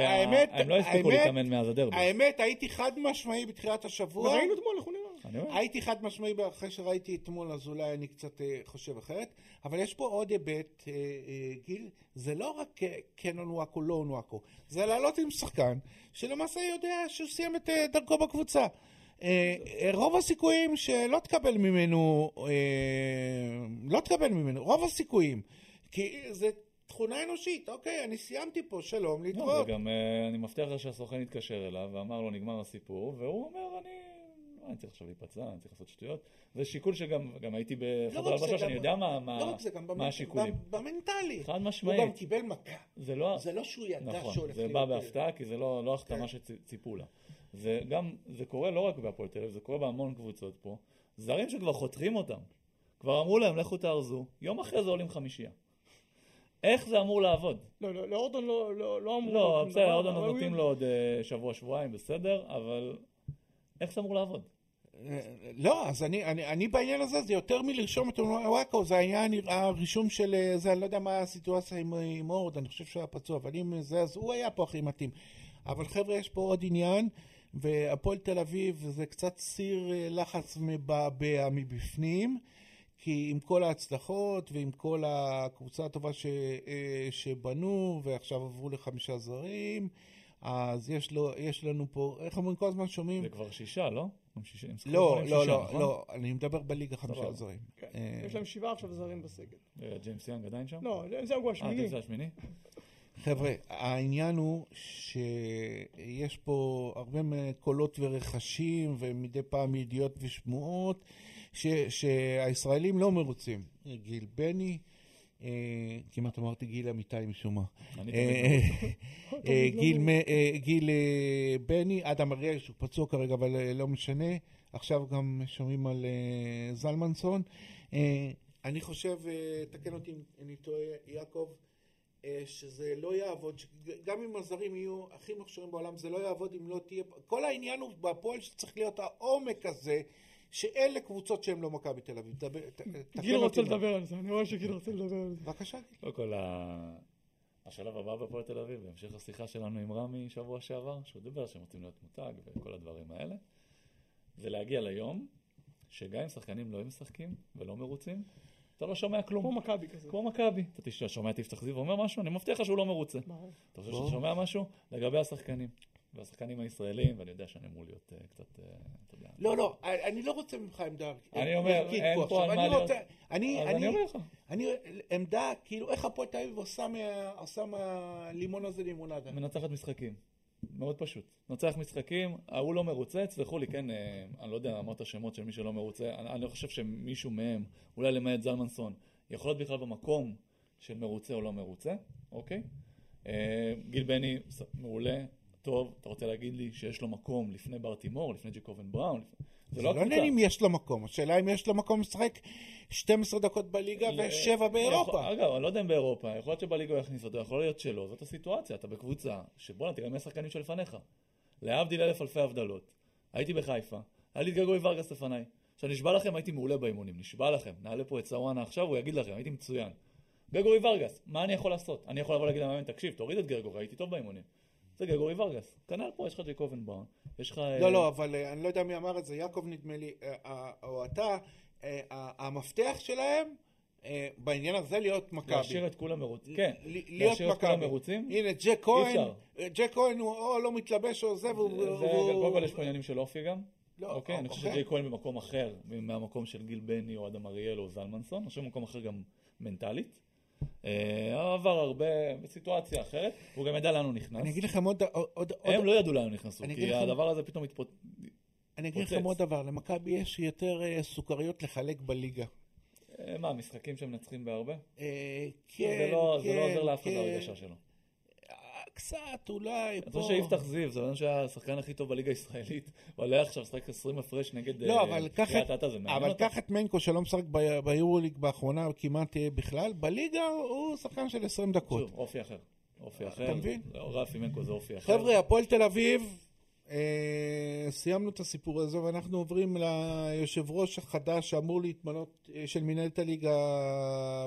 S1: האמת-
S3: הם לא הספיקו להתאמן מאז הדרבי.
S1: האמת, הייתי חד משמעי בתחילת השבוע.
S2: וראינו אתמול הוא נראה.
S1: הייתי חד משמעי אחרי שראיתי אתמול, אז אולי אני קצת אה, חושב אחרת. אבל יש פה עוד היבט, אה, אה, גיל, זה לא רק אה, כן אונוואקו, לא אונוואקו. זה לעלות עם שחקן שלמעשה יודע שהוא סיים את אה, דרכו בקבוצה. אה, אה, רוב הסיכויים שלא תקבל ממנו, אה, לא תקבל ממנו, רוב הסיכויים. כי זה תכונה אנושית, אוקיי, אני סיימתי פה, שלום,
S3: לא,
S1: להתראות.
S3: וגם אה, אני מבטיח לך שהסוכן התקשר אליו ואמר לו נגמר הסיפור, והוא אומר אני... לא, אני צריך עכשיו להיפצע, אני צריך לעשות שטויות. זה שיקול שגם גם הייתי
S1: לא
S3: בחדר
S1: זה,
S3: הלבשה שאני יודע מה-
S1: לא זה,
S3: השיקולים.
S1: במנטלי.
S3: חד
S1: הוא
S3: משמעית.
S1: גם קיבל מכה.
S3: זה לא...
S1: זה לא שהוא ידע
S3: נכון,
S1: שהולך
S3: זה
S1: להיות...
S3: בא בהפתעה כי זה לא, לא החתמה
S1: כן.
S3: שציפו לה. זה גם, זה קורה לא רק בהפועל תל אביב, זה קורה בהמון קבוצות פה. זרים שכבר חותכים אותם, כבר אמרו להם לכו תארזו, יום אחרי זה עולים חמישייה. איך זה אמור לעבוד?
S2: לא, לא, לאורדון לא, לא, לא אמרו...
S3: לא,
S2: שום
S3: בסדר,
S2: דבר,
S3: עוד נותנים לו עוד אה, שבוע, שבועיים, בסדר, אבל איך זה אמור לעבוד?
S1: אה, לא, אז אני, אני, אני בעניין הזה, זה יותר מלרשום את וואקו, זה היה הרישום של, אה, זה, אני לא יודע מה הסיטואציה עם, עם אורד, אני חושב שהוא היה פצוע, אבל אם זה, אז הוא היה פה הכי מתאים. אבל חבר'ה, יש פה עוד עניין, והפועל תל אביב זה קצת סיר לחץ מבעבע מבפנים, כי עם כל ההצלחות ועם כל הקבוצה הטובה ש, אה, שבנו, ועכשיו עברו לחמישה זרים, אז יש, לו, יש לנו פה, איך אומרים כל הזמן שומעים?
S3: זה כבר שישה, לא? שישה-
S1: לא, לא,
S3: שישה,
S1: לא,
S3: נכון?
S1: לא, אני מדבר בליגה חמישה. זרים.
S2: כן,
S1: אה,
S2: יש להם שבעה עכשיו זרים בסגל.
S3: אה, ג'יימס יאנג עדיין שם?
S2: לא, זה הוא
S3: אה,
S2: השמיני.
S3: ג'יימס זה השמיני?
S1: חבר'ה, העניין הוא שיש פה הרבה קולות ורכשים ומדי פעם ידיעות ושמועות ש, שהישראלים לא מרוצים. גיל בני, אה, כמעט אמרתי גיל אמיתי משום מה. אה,
S3: תמיד
S1: אה, גיל, אה, גיל אה, בני, אדם אריאל שהוא פצוע כרגע אבל לא משנה, עכשיו גם שומעים על אה, זלמנסון. אה, אני חושב, אה, תקן אותי אם אני טועה, יעקב, שזה לא יעבוד, גם אם הזרים יהיו הכי מוכשרים בעולם, זה לא יעבוד אם לא תהיה, כל העניין הוא בהפועל שצריך להיות העומק הזה, שאלה קבוצות שהן לא מכבי תל אביב. דבר- ת- תקן
S2: גיל רוצה
S1: אם-
S2: לדבר על זה, אני רואה שגיל רוצה לדבר על זה.
S1: בבקשה, גיל.
S3: קודם כל, השלב הבא בהפועל תל אביב, בהמשך השיחה שלנו עם רמי שבוע שעבר, שהוא דיבר שהם רוצים להיות מותג וכל הדברים האלה, זה להגיע ליום שגם אם שחקנים לא היו משחקים ולא מרוצים, אתה לא שומע
S2: כמו
S3: כלום.
S2: מכבי כזה.
S3: כמו מכבי. אתה שומע את יפתח זיו אומר משהו, אני מבטיח לך שהוא לא מרוצה.
S2: ברור.
S3: אתה חושב. שאתה שומע משהו? לגבי השחקנים. והשחקנים הישראלים, ואני יודע שאני אמור להיות אה, קצת, אה, אתה יודע.
S1: לא, לא, אני לא רוצה ממך עמדה
S3: אני אומר, אין פה. על מה להיות.
S1: אני, אני,
S3: אני אומר לך.
S1: אני, עמדה, כאילו, איך הפועל תל אביב עושה מה- עושה מהלימון הזה לימונדה?
S3: מנצחת משחקים. מאוד פשוט. נצח משחקים, ההוא לא מרוצה, תסלחו לי, כן, אה, אני לא יודע, אמרת שמות של מי שלא מרוצה, אני, אני לא חושב שמישהו מהם, אולי למעט זלמנסון, יכול להיות בכלל במקום של מרוצה או לא מרוצה, אוקיי? אה, גיל בני, מעולה, טוב, אתה רוצה להגיד לי שיש לו מקום לפני בר תימור, לפני ג'קובן בראון? לפני- זה
S1: זה
S3: לא
S1: לא
S3: הקבוצה.
S1: עניין אם יש לו מקום, השאלה אם יש לו מקום לשחק 12 דקות בליגה
S3: ל-
S1: ושבע באירופה.
S3: יכול- אגב, אני לא יודע אם באירופה, יכול להיות שבליגה הוא יכניס אותו, יכול להיות שלא, זאת הסיטואציה, אתה בקבוצה, שבואנה, תראה מי השחקנים שלפניך. להבדיל אלף אלפי הבדלות. הייתי בחיפה, היה לי את גגוי ורגס לפניי. עכשיו, נשבע לכם, הייתי מעולה באימונים, נשבע לכם. נעלה פה את סוואנה עכשיו, הוא יגיד לכם, הייתי מצוין. גרגורי ורגס, מה אני יכול לעשות? אני יכול לבוא להגיד למאמן, תקשיב, תוריד את גרגורי, הייתי טוב באימונים. זה גרגורי ורגס. כנ"ל פה, יש לך ג'קובן בראון, יש לך...
S1: לא, לא, אבל אה, אני לא יודע מי אמר את זה, יעקב נדמה לי, אה, אה, או אתה, אה, המפתח שלהם אה, בעניין הזה להיות מכבי.
S3: להשאיר את כולם מרוצים. כן,
S1: להיות
S3: להשאיר את כולם
S1: מכבי.
S3: מרוצים.
S1: הנה, ג'ק כהן. אה, ג'ק כהן הוא או לא מתלבש או. זה, והוא-
S3: קודם כל יש פה עניינים של אופי גם.
S1: לא,
S3: אוקיי, אני חושב
S1: אוקיי.
S3: שג'יי כהן במקום אחר, מהמקום של גיל בני או אדם אריאל או זלמנסון, אני חושב במקום אחר גם מנטלית. אה, עבר הרבה בסיטואציה אחרת, הוא גם ידע לאן הוא נכנס.
S1: אני אגיד לכם עוד... עוד- עוד
S3: הם לא ידעו לאן הם נכנסו, כי
S1: לכם-
S3: הדבר הזה פתאום התפוצץ.
S1: אני אגיד. לכם עוד דבר, למכבי יש יותר אה, סוכריות לחלק בליגה.
S3: אה, מה, משחקים שמנצחים בהרבה? זה
S1: כן,
S3: לא זה
S1: כן,
S3: לא עוזר לאף אחד
S1: כן.
S3: בהרגשה שלו.
S1: קצת אולי פה...
S3: חושב שיפתח זיו, זה שהיה השחקן הכי טוב בליגה הישראלית, הוא עולה עכשיו לשחק 20 הפרש נגד
S1: לא,
S3: אה,
S1: אבל קח את-
S3: זה
S1: אבל? קח את מנקו שלא משחק ביורוליג באחרונה כמעט אה, בכלל, בליגה הוא שחקן של 20 דקות.
S3: שוב, אופי אחר. אופי אחר.
S1: אתה מבין?
S3: לא, רפי מנקו זה אופי אחר.
S1: חבר'ה, הפועל תל אביב, אה, סיימנו את הסיפור הזה ואנחנו עוברים ליושב ראש החדש שאמור להתמנות, של מנהלת הליגה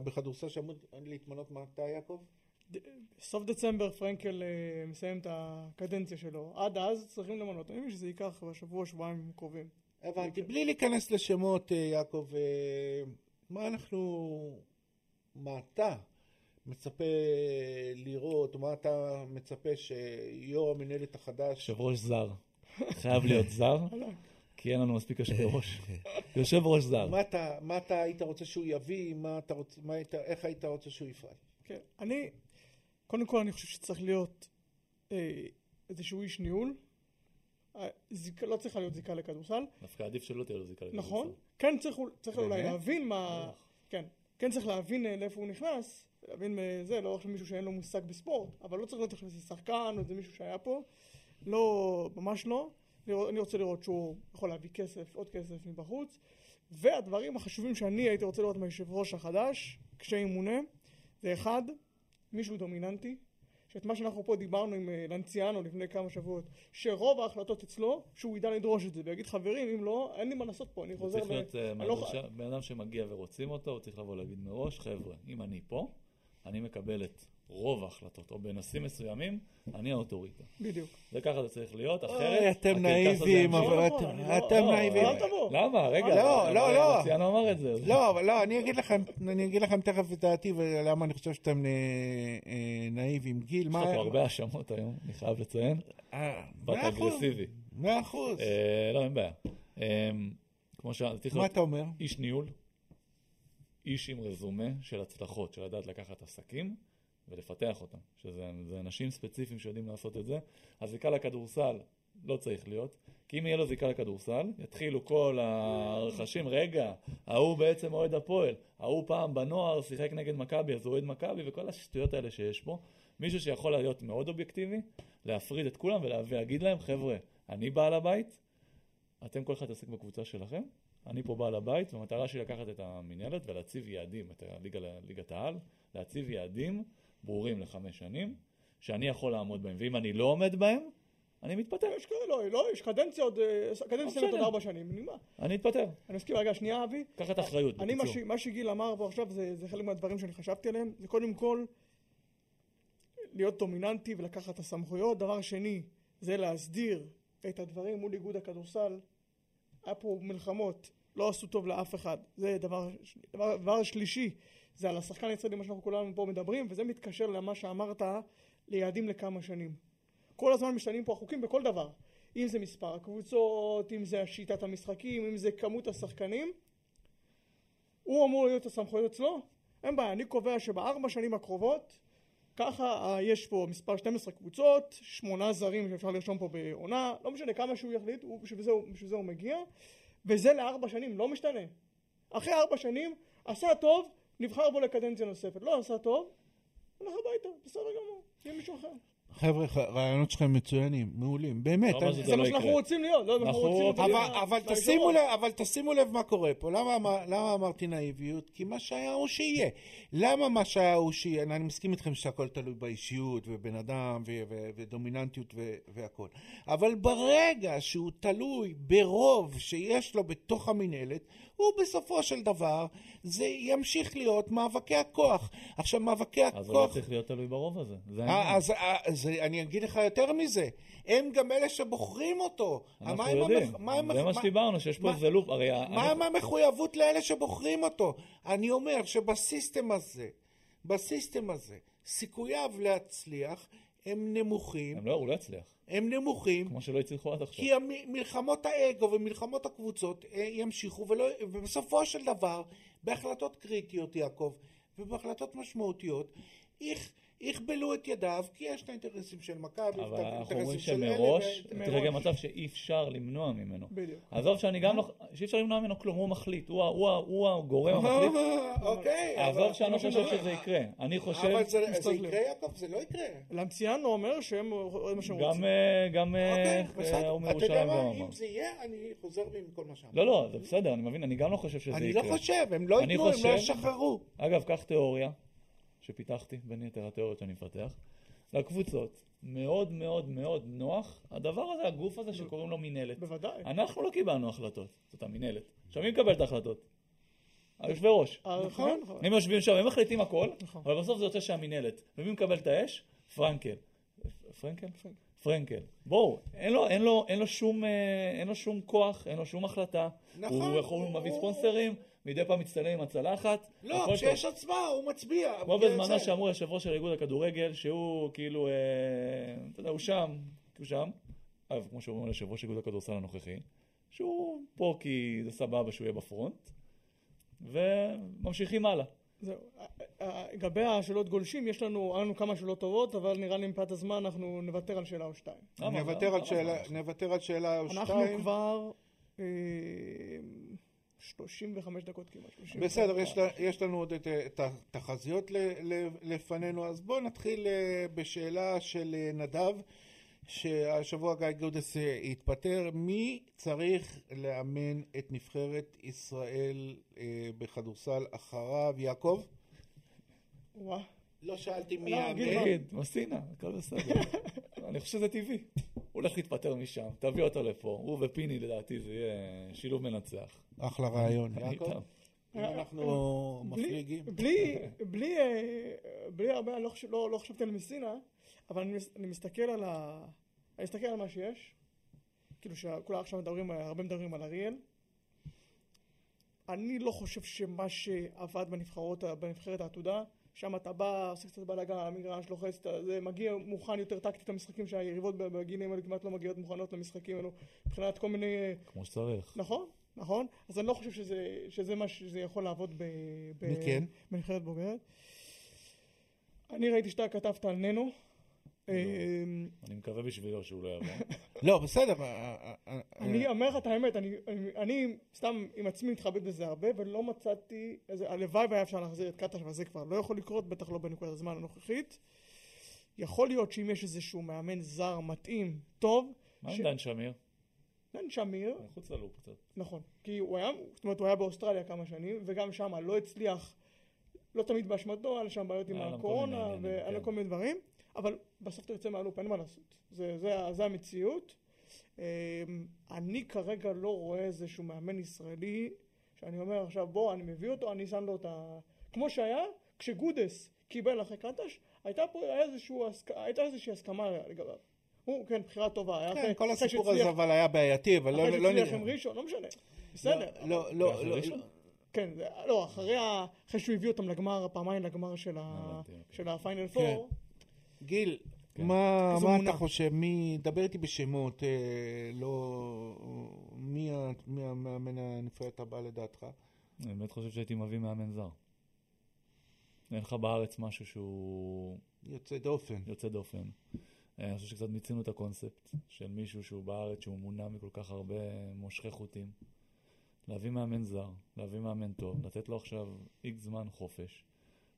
S1: בכדורסל, שאמור להתמנות מתי, יעקב?
S2: סוף דצמבר פרנקל אה, מסיים את הקדנציה שלו. עד אז צריכים למנות. אני מבין שזה ייקח בשבוע, שבועיים קרובים.
S1: הבנתי. בלי להיכנס לשמות, אה, יעקב, אה, מה אנחנו, מה אתה מצפה לראות, מה אתה מצפה שיו"ר המנהלת החדש...
S3: יושב ראש זר. חייב להיות זר, כי אין לנו מספיק יושבי ראש. יושב ראש זר.
S1: מה אתה, מה אתה היית רוצה שהוא יביא, מה אתה רוצה, מה היית, איך היית רוצה שהוא יפעל?
S2: כן. אני, קודם כל אני חושב שצריך להיות אה, איזשהו איש ניהול. אה, זיקה, לא צריכה להיות זיקה לכדורסל.
S3: דווקא עדיף שלא תהיה לו זיקה לכדורסל.
S2: נכון. כן צריך, צריך אולי? להבין מה...
S3: בטח.
S2: כן. כן צריך להבין אה, לאיפה הוא נכנס. להבין אה, זה, לא עכשיו מישהו שאין לו מושג בספורט. אבל לא צריך להיות עכשיו איזה שחקן או איזה מישהו שהיה פה. לא, ממש לא. אני רוצה לראות שהוא יכול להביא כסף, עוד כסף מבחוץ. והדברים החשובים שאני הייתי רוצה לראות מהיושב ראש החדש, כשימונה, זה אחד, מישהו דומיננטי, שאת מה שאנחנו פה דיברנו עם אה, לנציאנו לפני כמה שבועות, שרוב ההחלטות אצלו, שהוא ידע לדרוש את זה, ויגיד חברים, אם לא, אין לי מה לעשות פה, אני
S3: הוא
S2: חוזר
S3: צריך להיות אה,
S2: לא
S3: בן אדם שמגיע ורוצים אותו, הוא צריך לבוא להגיד מראש, חבר'ה, אם אני פה, אני מקבל את רוב ההחלטות, או בנושאים מסוימים, אני האוטוריטה.
S2: בדיוק.
S3: זה ככה זה צריך להיות, אחרת...
S1: אוי, אתם
S3: ימשיך.
S1: אבל
S2: לא
S1: אתם-
S2: לא- לא, תבוא.
S3: למה? רגע.
S1: לא, לא, לא.
S3: מרציאנו אמר את זה.
S1: לא, אבל לא, אני אגיד לכם, אני אגיד לכם תכף את דעתי ולמה אני חושב שאתם אה, אה, נאיבים. גיל,
S3: יש
S1: מה...
S3: לך פה הרבה האשמות היום, אני חייב לציין.
S1: אה,
S3: באת
S1: מאה אחוז,
S3: אגרסיבי.
S1: מאה אחוז.
S3: אה, לא, אין בעיה. אה, כמו ש...
S1: מה אתה אומר?
S3: איש ניהול, איש עם רזומה של הצלחות, של לדעת לקחת עסקים ולפתח אותם, שזה זה אנשים ספציפיים שיודעים לעשות את זה. הזיקה לכדורסל לא צריך להיות, כי אם יהיה לו זיקה לכדורסל, יתחילו כל הרכשים, רגע, ההוא בעצם אוהד הפועל, ההוא פעם בנוער שיחק נגד מכבי, אז הוא אוהד מכבי, וכל השטויות האלה שיש פה. מישהו שיכול להיות מאוד אובייקטיבי, להפריד את כולם ולהגיד להם, חבר'ה, אני בעל הבית, אתם כל אחד תעסק בקבוצה שלכם, אני פה בעל הבית, והמטרה שלי לקחת את המינהלת ולהציב יעדים, את הליגה, ליגת העל, להציב יעדים ברורים לחמש שנים, שאני יכול לעמוד בהם, ואם אני לא עומד בהם, אני מתפטר.
S2: יש כאלה, לא, לא, יש קדנציה עוד, אה, קדנציה. עוד ארבע שנים, נגמר.
S3: אני מתפטר.
S2: אני מסכים, רגע, שנייה אבי.
S3: קח את האחריות,
S2: אני, מה,
S3: בקיצור.
S2: שגיל אמר פה עכשיו זה, זה חלק מהדברים שאני חשבתי עליהם, זה קודם כל להיות דומיננטי ולקחת את הסמכויות. דבר שני, זה להסדיר את הדברים מול איגוד הכדורסל. היה פה מלחמות, לא עשו טוב לאף אחד. זה דבר, דבר, דבר שלישי, זה על השחקן הישראלי, מה שאנחנו כולנו פה מדברים, וזה מתקשר למה שאמרת, ליעדים לכמה שנים. כל הזמן משתנים פה החוקים בכל דבר. אם זה מספר הקבוצות, אם זה שיטת המשחקים, אם זה כמות השחקנים. הוא אמור להיות הסמכויות אצלו, אין בעיה, אני קובע שבארבע שנים הקרובות, ככה אה, יש פה מספר 12 קבוצות, שמונה זרים שאפשר לרשום פה בעונה, לא משנה כמה שהוא יחליט, בשביל זה הוא מגיע, וזה לארבע שנים, לא משתנה. אחרי ארבע שנים, עשה טוב, נבחר בו לקדנציה נוספת, לא עשה טוב, הולך הביתה, בסדר גמור, יהיה מישהו אחר.
S1: חבר'ה, ח- רעיונות שלכם מצוינים, מעולים, באמת.
S3: לא
S2: זה מה
S3: לא
S2: שאנחנו
S3: יקרה.
S2: רוצים להיות, לא, אנחנו
S3: אנחנו
S2: רוצים
S1: אבל. תשימו לב, מה קורה פה. למה, אמר- למה אמרתי נאיביות? כי מה שהיה הוא שיהיה. למה מה שהיה הוא שיהיה? אני מסכים איתכם שהכל תלוי באישיות ובן אדם ודומיננטיות והכל. אבל ברגע שהוא תלוי ברוב שיש לו בתוך המינהלת, הוא בסופו של דבר, זה ימשיך להיות מאבקי הכוח. עכשיו, מאבקי
S3: אז הוא לא
S1: הכוח...
S3: צריך להיות תלוי ברוב הזה. זה
S1: אה,
S3: העניין.
S1: אז, אה, אז אני אגיד לך יותר מזה, הם גם אלה שבוחרים אותו.
S3: אנחנו
S1: מה
S3: יודעים,
S1: מה עם
S3: זה מה שדיברנו, שיש פה
S1: מה-
S3: איזה לופ, הרי...
S1: מה עם המחויבות לאלה שבוחרים אותו? אני אומר שבסיסטם הזה, בסיסטם הזה, סיכוייו להצליח הם נמוכים,
S3: הם לא, הוא לא יצליח,
S1: הם נמוכים,
S3: כמו שלא הצליחו עד עכשיו.
S1: כי מלחמות האגו ומלחמות הקבוצות אה, ימשיכו, ולא, ובסופו של דבר, בהחלטות קריטיות, יעקב, ובהחלטות משמעותיות, איך, יכבלו את ידיו, כי יש את האינטרסים של מכבי,
S3: אבל אנחנו אומרים
S1: האינטרסים של אלה,
S3: שמראש,
S1: ו-
S3: תראה גם מצב שאי אפשר למנוע ממנו.
S2: בדיוק.
S3: עזוב שאני גם לא, שאי אפשר למנוע ממנו כלום, הוא מחליט, הוא הגורם המחליט.
S1: אוקיי,
S3: עזוב
S1: אבל-
S3: שאני לא
S1: אבל-
S3: חושב שזה יקרה. אני חושב,
S1: אבל זה. יקרה, יעקב? זה לא יקרה.
S2: למציאנו אומר שהם רואים מה שהם
S3: גם,
S2: רוצים.
S3: אה, גם אה,
S1: אוקיי,
S3: אה. ההוא מירושלים גם אמר.
S1: אם זה יהיה, אני חוזר בי מכל מה שאמרתי.
S3: לא, לא, זה בסדר, אני מבין, אני גם לא חושב שזה
S1: אני
S3: יקרה.
S1: לא חושב, הם לא
S3: אני
S1: ייתנו, הם לא ישחררו.
S3: אגב, קח תיאוריה שפיתחתי, בין יתר התיאוריות שאני מפתח. לקבוצות מאוד מאוד מאוד נוח הדבר הזה, הגוף הזה שקוראים לו מינהלת.
S2: בוודאי.
S3: אנחנו לא קיבלנו החלטות, זאת המינהלת. עכשיו מי מקבל את ההחלטות? היושבי ראש.
S2: אה,
S1: נכון.
S2: נכון.
S3: הם יושבים שם, הם מחליטים הכל,
S2: נכון.
S3: אבל בסוף זה יוצא שהמינהלת. ומי מקבל את האש? פרנקל. פרנקל? פרנקל. בואו, אין לו, אין לו, אין לו שום, אה, אין לו שום כוח, אין לו שום החלטה.
S1: נכון.
S3: הוא יכול, הוא מביא
S1: הוא-
S3: ספונסרים, מדי פעם מצטלם עם הצלחת.
S1: לא, כשיש. הצבעה, הוא מצביע.
S3: כמו
S1: זה-
S3: בזמנו שאמרו יושב ראש של איגוד הכדורגל, שהוא כאילו, אה, אתה יודע, הוא שם, הוא שם. אגב, כמו שאומרים ליושב ראש איגוד הכדורסל הנוכחי, שהוא פה כי זה סבבה שהוא יהיה בפרונט, וממשיכים הלאה.
S2: זהו. אה, אה, לגבי השאלות גולשים, יש לנו, היה לנו כמה שאלות טובות, אבל נראה לי מפאת הזמן אנחנו נוותר על שאלה או שתיים.
S3: למה?
S1: נוותר? על שאלה- על או
S2: אנחנו
S1: שתיים.
S2: כבר אה, 35 דקות כמעט. 30.
S1: בסדר, יש, לה- יש לנו עוד את, את התחזיות לפנינו, אז בואו נתחיל אה, בשאלה של אה, נדב, שהשבוע גיא גודס אה, התפטר. מי צריך לאמן את נבחרת ישראל אה, בכדורסל אחריו? יעקב?
S2: וואה.
S1: לא שאלתי מי
S2: לא, גיל
S1: יאמן.
S3: תגיד, מסינה, הכל בסדר. אני חושב שזה טבעי. הולך להתפטר משם, תביא אותו לפה. הוא ופיני לדעתי זה יהיה שילוב מנצח.
S1: אחלה רעיון. יעקב? אם אנחנו
S2: בלי,
S1: מפליגים.
S2: בלי, בלי, אה, בלי הרבה, אני לא, חושב, לא, לא חשבתי על מסינה, אבל אני, מס- אני מסתכל על ה... אני מסתכל על מה שיש, כאילו שכולם עכשיו מדברים, הרבה מדברים על אריאל. אני לא חושב שמה שעבד בנבחרת העתודה, שם אתה בא, עושה קצת בלאגן על המגרש, לוחץ, אתה- זה מגיע מוכן יותר טקטית למשחקים שהיריבות בגילים האלה כמעט לא מגיעות מוכנות למשחקים האלו, מבחינת כל מיני...
S3: כמו שצריך.
S2: נכון, נכון. אז אני לא חושב שזה, שזה מה שזה יכול לעבוד ב, ב,
S1: מי כן?
S2: בנבחרת בוגרת. אני ראיתי שאתה כתבת על ננו. אמ,
S3: אני מקווה בשבילו שהוא לא יבוא.
S1: לא, בסדר. אה, אה, אה,
S2: אני אומר לך את האמת, אני, אני, אני סתם עם עצמי מתחבט בזה הרבה, ולא מצאתי, איזה, הלוואי והיה אפשר להחזיר את קטש, אבל זה כבר לא יכול לקרות, בטח לא בנקודת הזמן הנוכחית. יכול להיות שאם יש איזשהו מאמן זר מתאים, טוב,
S3: מה
S2: ש-
S3: עם דן שמיר?
S2: דן שמיר,
S3: מחוץ ללופ קצת.
S2: נכון, כי הוא היה, זאת אומרת הוא היה באוסטרליה כמה שנים, וגם שם לא הצליח, לא תמיד באשמתו, היה שם בעיות עם הקורונה, והיה לו
S3: כן.
S2: כל מיני דברים, אבל בסוף אתה יוצא מהלופ, אין מה לעשות, זה, זה, זה המציאות. אמ, אני כרגע לא רואה איזשהו מאמן ישראלי, שאני אומר עכשיו בוא, אני מביא אותו, אני שם לו את ה... כמו שהיה, כשגודס קיבל אחרי קטש, הייתה פה איזשהו, הסכ- הייתה איזושהי הסכמה לגביו. הוא, כן, בחירה טובה. היה
S1: כן,
S2: אחרי-
S1: כל
S2: אחרי
S1: הסיפור
S2: שהצליח-
S1: הזה אבל היה בעייתי, אבל לא
S2: אחרי
S1: לא
S2: שהצליח
S1: נראה.
S2: עם ראשון, לא משנה. בסדר.
S1: לא, לא, לא? לא.
S2: כן, לא, אחרי, אחרי שהוא הביא אותם לגמר, פעמיים לגמר של, ה,
S3: הבנתי, אוקיי.
S2: של הפיינל פור,
S1: גיל,
S3: כן.
S1: מה מה. אתה חושב? מי, דבר איתי בשמות, אה, לא... מי מי המאמן הנבחרת הבא לדעתך?
S3: אני באמת חושב שהייתי מביא מאמן זר. אין לך בארץ משהו שהוא
S1: יוצא דופן.
S3: יוצא דופן. אה, אני חושב שקצת מיצינו את הקונספט של מישהו שהוא בארץ, שהוא מונע מכל כך הרבה מושכי חוטים. להביא מאמן זר, להביא מאמן טוב, לתת לו עכשיו איקס זמן חופש,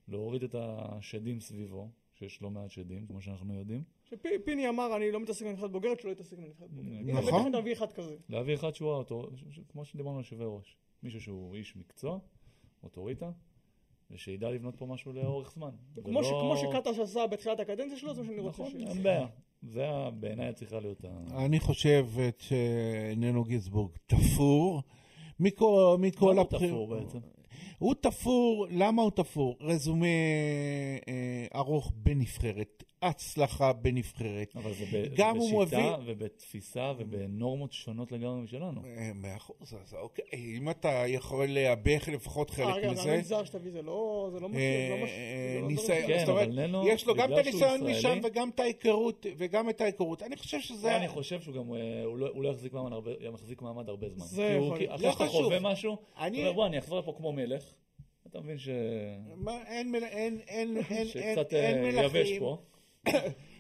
S3: להוריד את השדים סביבו, שיש לא מעט שדים, כמו שאנחנו יודעים,
S2: שפיני אמר, אני לא מתעסק בנבחרת בוגרת, שלא יתעסק בנבחרת בוגרת.
S1: נכון.
S2: בטח נביא אחד כזה.
S3: להביא אחד שהוא ש- כמו שדיברנו על יושבי ראש, מישהו שהוא איש מקצוע, אוטוריטה, ושידע לבנות פה משהו לאורך זמן.
S2: כמו שקטש עשה בתחילת הקדנציה שלו, זה מה שאני רוצה
S3: נכון,
S2: ש...
S3: אין בעיה. זה בעיניי צריכה להיות ה...
S1: אני חושב שננו גינסבורג תפור. מכל, מכל
S3: למה הוא תפור בעצם?
S1: הוא תפור, למה הוא תפור? רזומה אה, ארוך בנבחרת, הצלחה בנבחרת.
S3: אבל זה, ב,
S1: גם
S3: זה
S1: הוא
S3: בשיטה
S1: מביא-
S3: ובתפיסה ובנורמות שונות לגמרי משלנו.
S1: אה, מאה אחוז, אז אוקיי, אם אתה יכול לייבך לפחות
S2: אה,
S1: חלק
S2: רגע,
S1: מזה.
S2: זר שתביא זה לא... זה לא זה לא מש-
S1: אה,
S2: זה לא
S1: ניסיון,
S3: כן,
S1: זאת אומרת,
S3: אבל ננו,
S1: יש לו גם את הניסיון משם וגם את ההיכרות, וגם את ההיכרות. אני חושב שזה...
S3: אני חושב שהוא גם, אה, הוא לא, הוא לא יחזיק מעמד הרבה, יחזיק מעמד הרבה זמן.
S2: זה יכול להיות.
S3: אחרי
S1: לא
S3: שאתה. חווה משהו,
S1: אני-
S3: אתה אומר, בוא, אני אחזור לפה כמו מלך, אתה מבין ש...
S1: מה, אין, מל- אין, אין, אין, אין,
S3: שקצת
S1: אין
S3: אה, יבש
S1: מלכים,
S3: פה.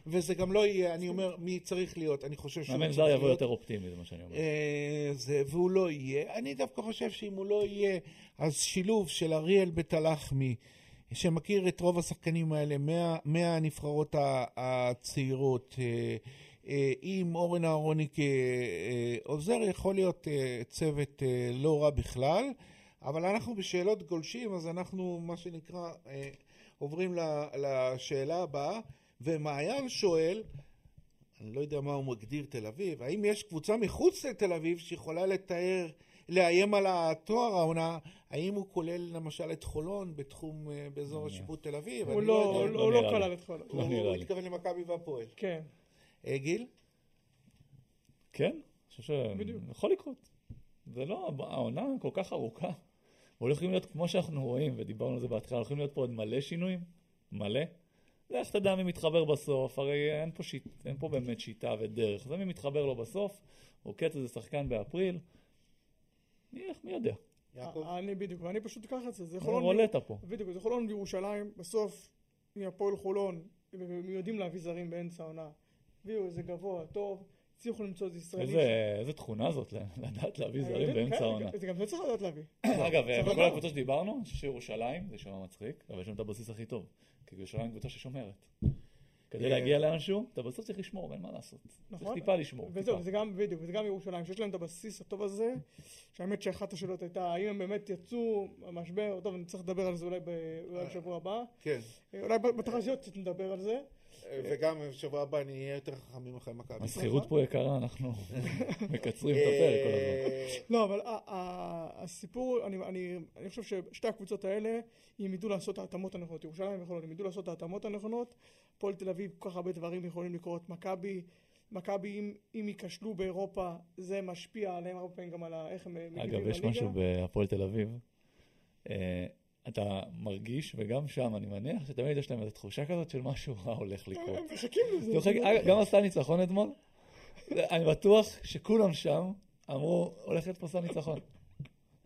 S1: וזה גם לא יהיה, אני אומר, מי צריך להיות, אני חושב שהוא
S3: מאמן זר יבוא. יותר אופטימי, זה מה שאני אומר.
S1: אה, זה, והוא לא יהיה. אני דווקא חושב שאם הוא לא יהיה, אז שילוב של אריאל בית הלחמי, שמכיר את רוב השחקנים האלה מה- מהנבחרות הצעירות, אה, אה, עם אורן אהרוני כעוזר, יכול להיות צוות לא רע בכלל. אבל אנחנו בשאלות גולשים, אז אנחנו, מה שנקרא, עוברים לשאלה הבאה. ומעיין שואל, אני לא יודע מה הוא מגדיר תל אביב, האם יש קבוצה מחוץ לתל אביב שיכולה לתאר, לאיים על התואר העונה, האם הוא כולל למשל את חולון בתחום, אה, באזור השיפוט תל אביב?
S2: הוא לא,
S3: לא
S2: לא- הוא לא. כלל את.
S3: לא
S1: הוא. התכוון למכבי והפועל.
S2: כן.
S1: אה, גיל?
S3: כן, אני חושב. שיכול לקרות. זה לא, העונה כל כך ארוכה. הולכים להיות, כמו שאנחנו רואים, ודיברנו על זה בהתחלה, הולכים להיות פה עוד מלא שינויים. מלא. זה איך תדע מי מתחבר בסוף, הרי אין פה, שיט, אין פה באמת שיטה ודרך. זה מי מתחבר לו בסוף, עוקץ איזה שחקן באפריל. מי, איך, מי יודע?
S1: יעקב?
S2: אני בדיוק, ואני פשוט אקח את זה. זה חולון...
S3: רולטה פה.
S2: בדיוק, זה חולון בירושלים, בסוף, עם הפועל חולון, הם יודעים להביא זרים באמצע העונה. הביאו איזה גבוה, טוב, הצליחו למצוא איזה ישראלי.
S3: איזה, איזה תחונה זאת, לדעת להביא
S2: הם
S3: זרים
S2: יודעים,
S3: באמצע
S2: כן,
S3: העונה.
S2: זה גם זה צריך לדעת להביא.
S3: אגב,
S2: צריך
S3: בכל. הקבוצות שדיברנו, אני חושב שירושלים, זה יישמע מצחיק, אבל יש להם את הבסיס הכי טוב. כי ירושלים קבוצה ששומרת. כדי
S1: אה.
S3: להגיע לאנשהו, אתה בסוף צריך לשמור, אין מה לעשות. צריך
S2: נכון.
S3: טיפה לשמור.
S2: וזהו. וזה גם, בדיוק, וזה גם ירושלים, שיש להם את הבסיס הטוב הזה, שהאמת שאחת השאלות הייתה, האם הם באמת יצאו מהמשבר, טוב, אני צריך לדבר על זה אולי אולי בשבוע הבא,
S1: כן.
S2: אולי בתחזיות קצת נדבר על זה.
S1: וגם בשבוע הבא אני אהיה יותר חכמים אחרי מכבי.
S3: השכירות פה יקרה, אנחנו מקצרים את הפרק כל הזמן.
S1: אה,
S2: לא, אבל הסיפור, אני, אני, אני חושב ששתי הקבוצות האלה, אם ידעו לעשות את ההתאמות הנכונות, ירושלים וחולון, אם ידעו לעשות את ההתאמות הנכונות, הפועל תל אביב, כל כך הרבה דברים יכולים לקרות, מכבי, מכבי, אם, אם ייכשלו באירופה, זה משפיע עליהם הרבה פעמים גם על איך הם מגיבים
S3: אגב, יש משהו בהפועל תל אביב. אתה מרגיש, וגם שם אני מניח, שתמיד יש להם איזו תחושה כזאת של משהו רע הולך לקרות.
S2: הם מחכים לזה.
S3: גם עשתה ניצחון אתמול. אני בטוח שכולם שם אמרו, הולך להיות פה סל ניצחון.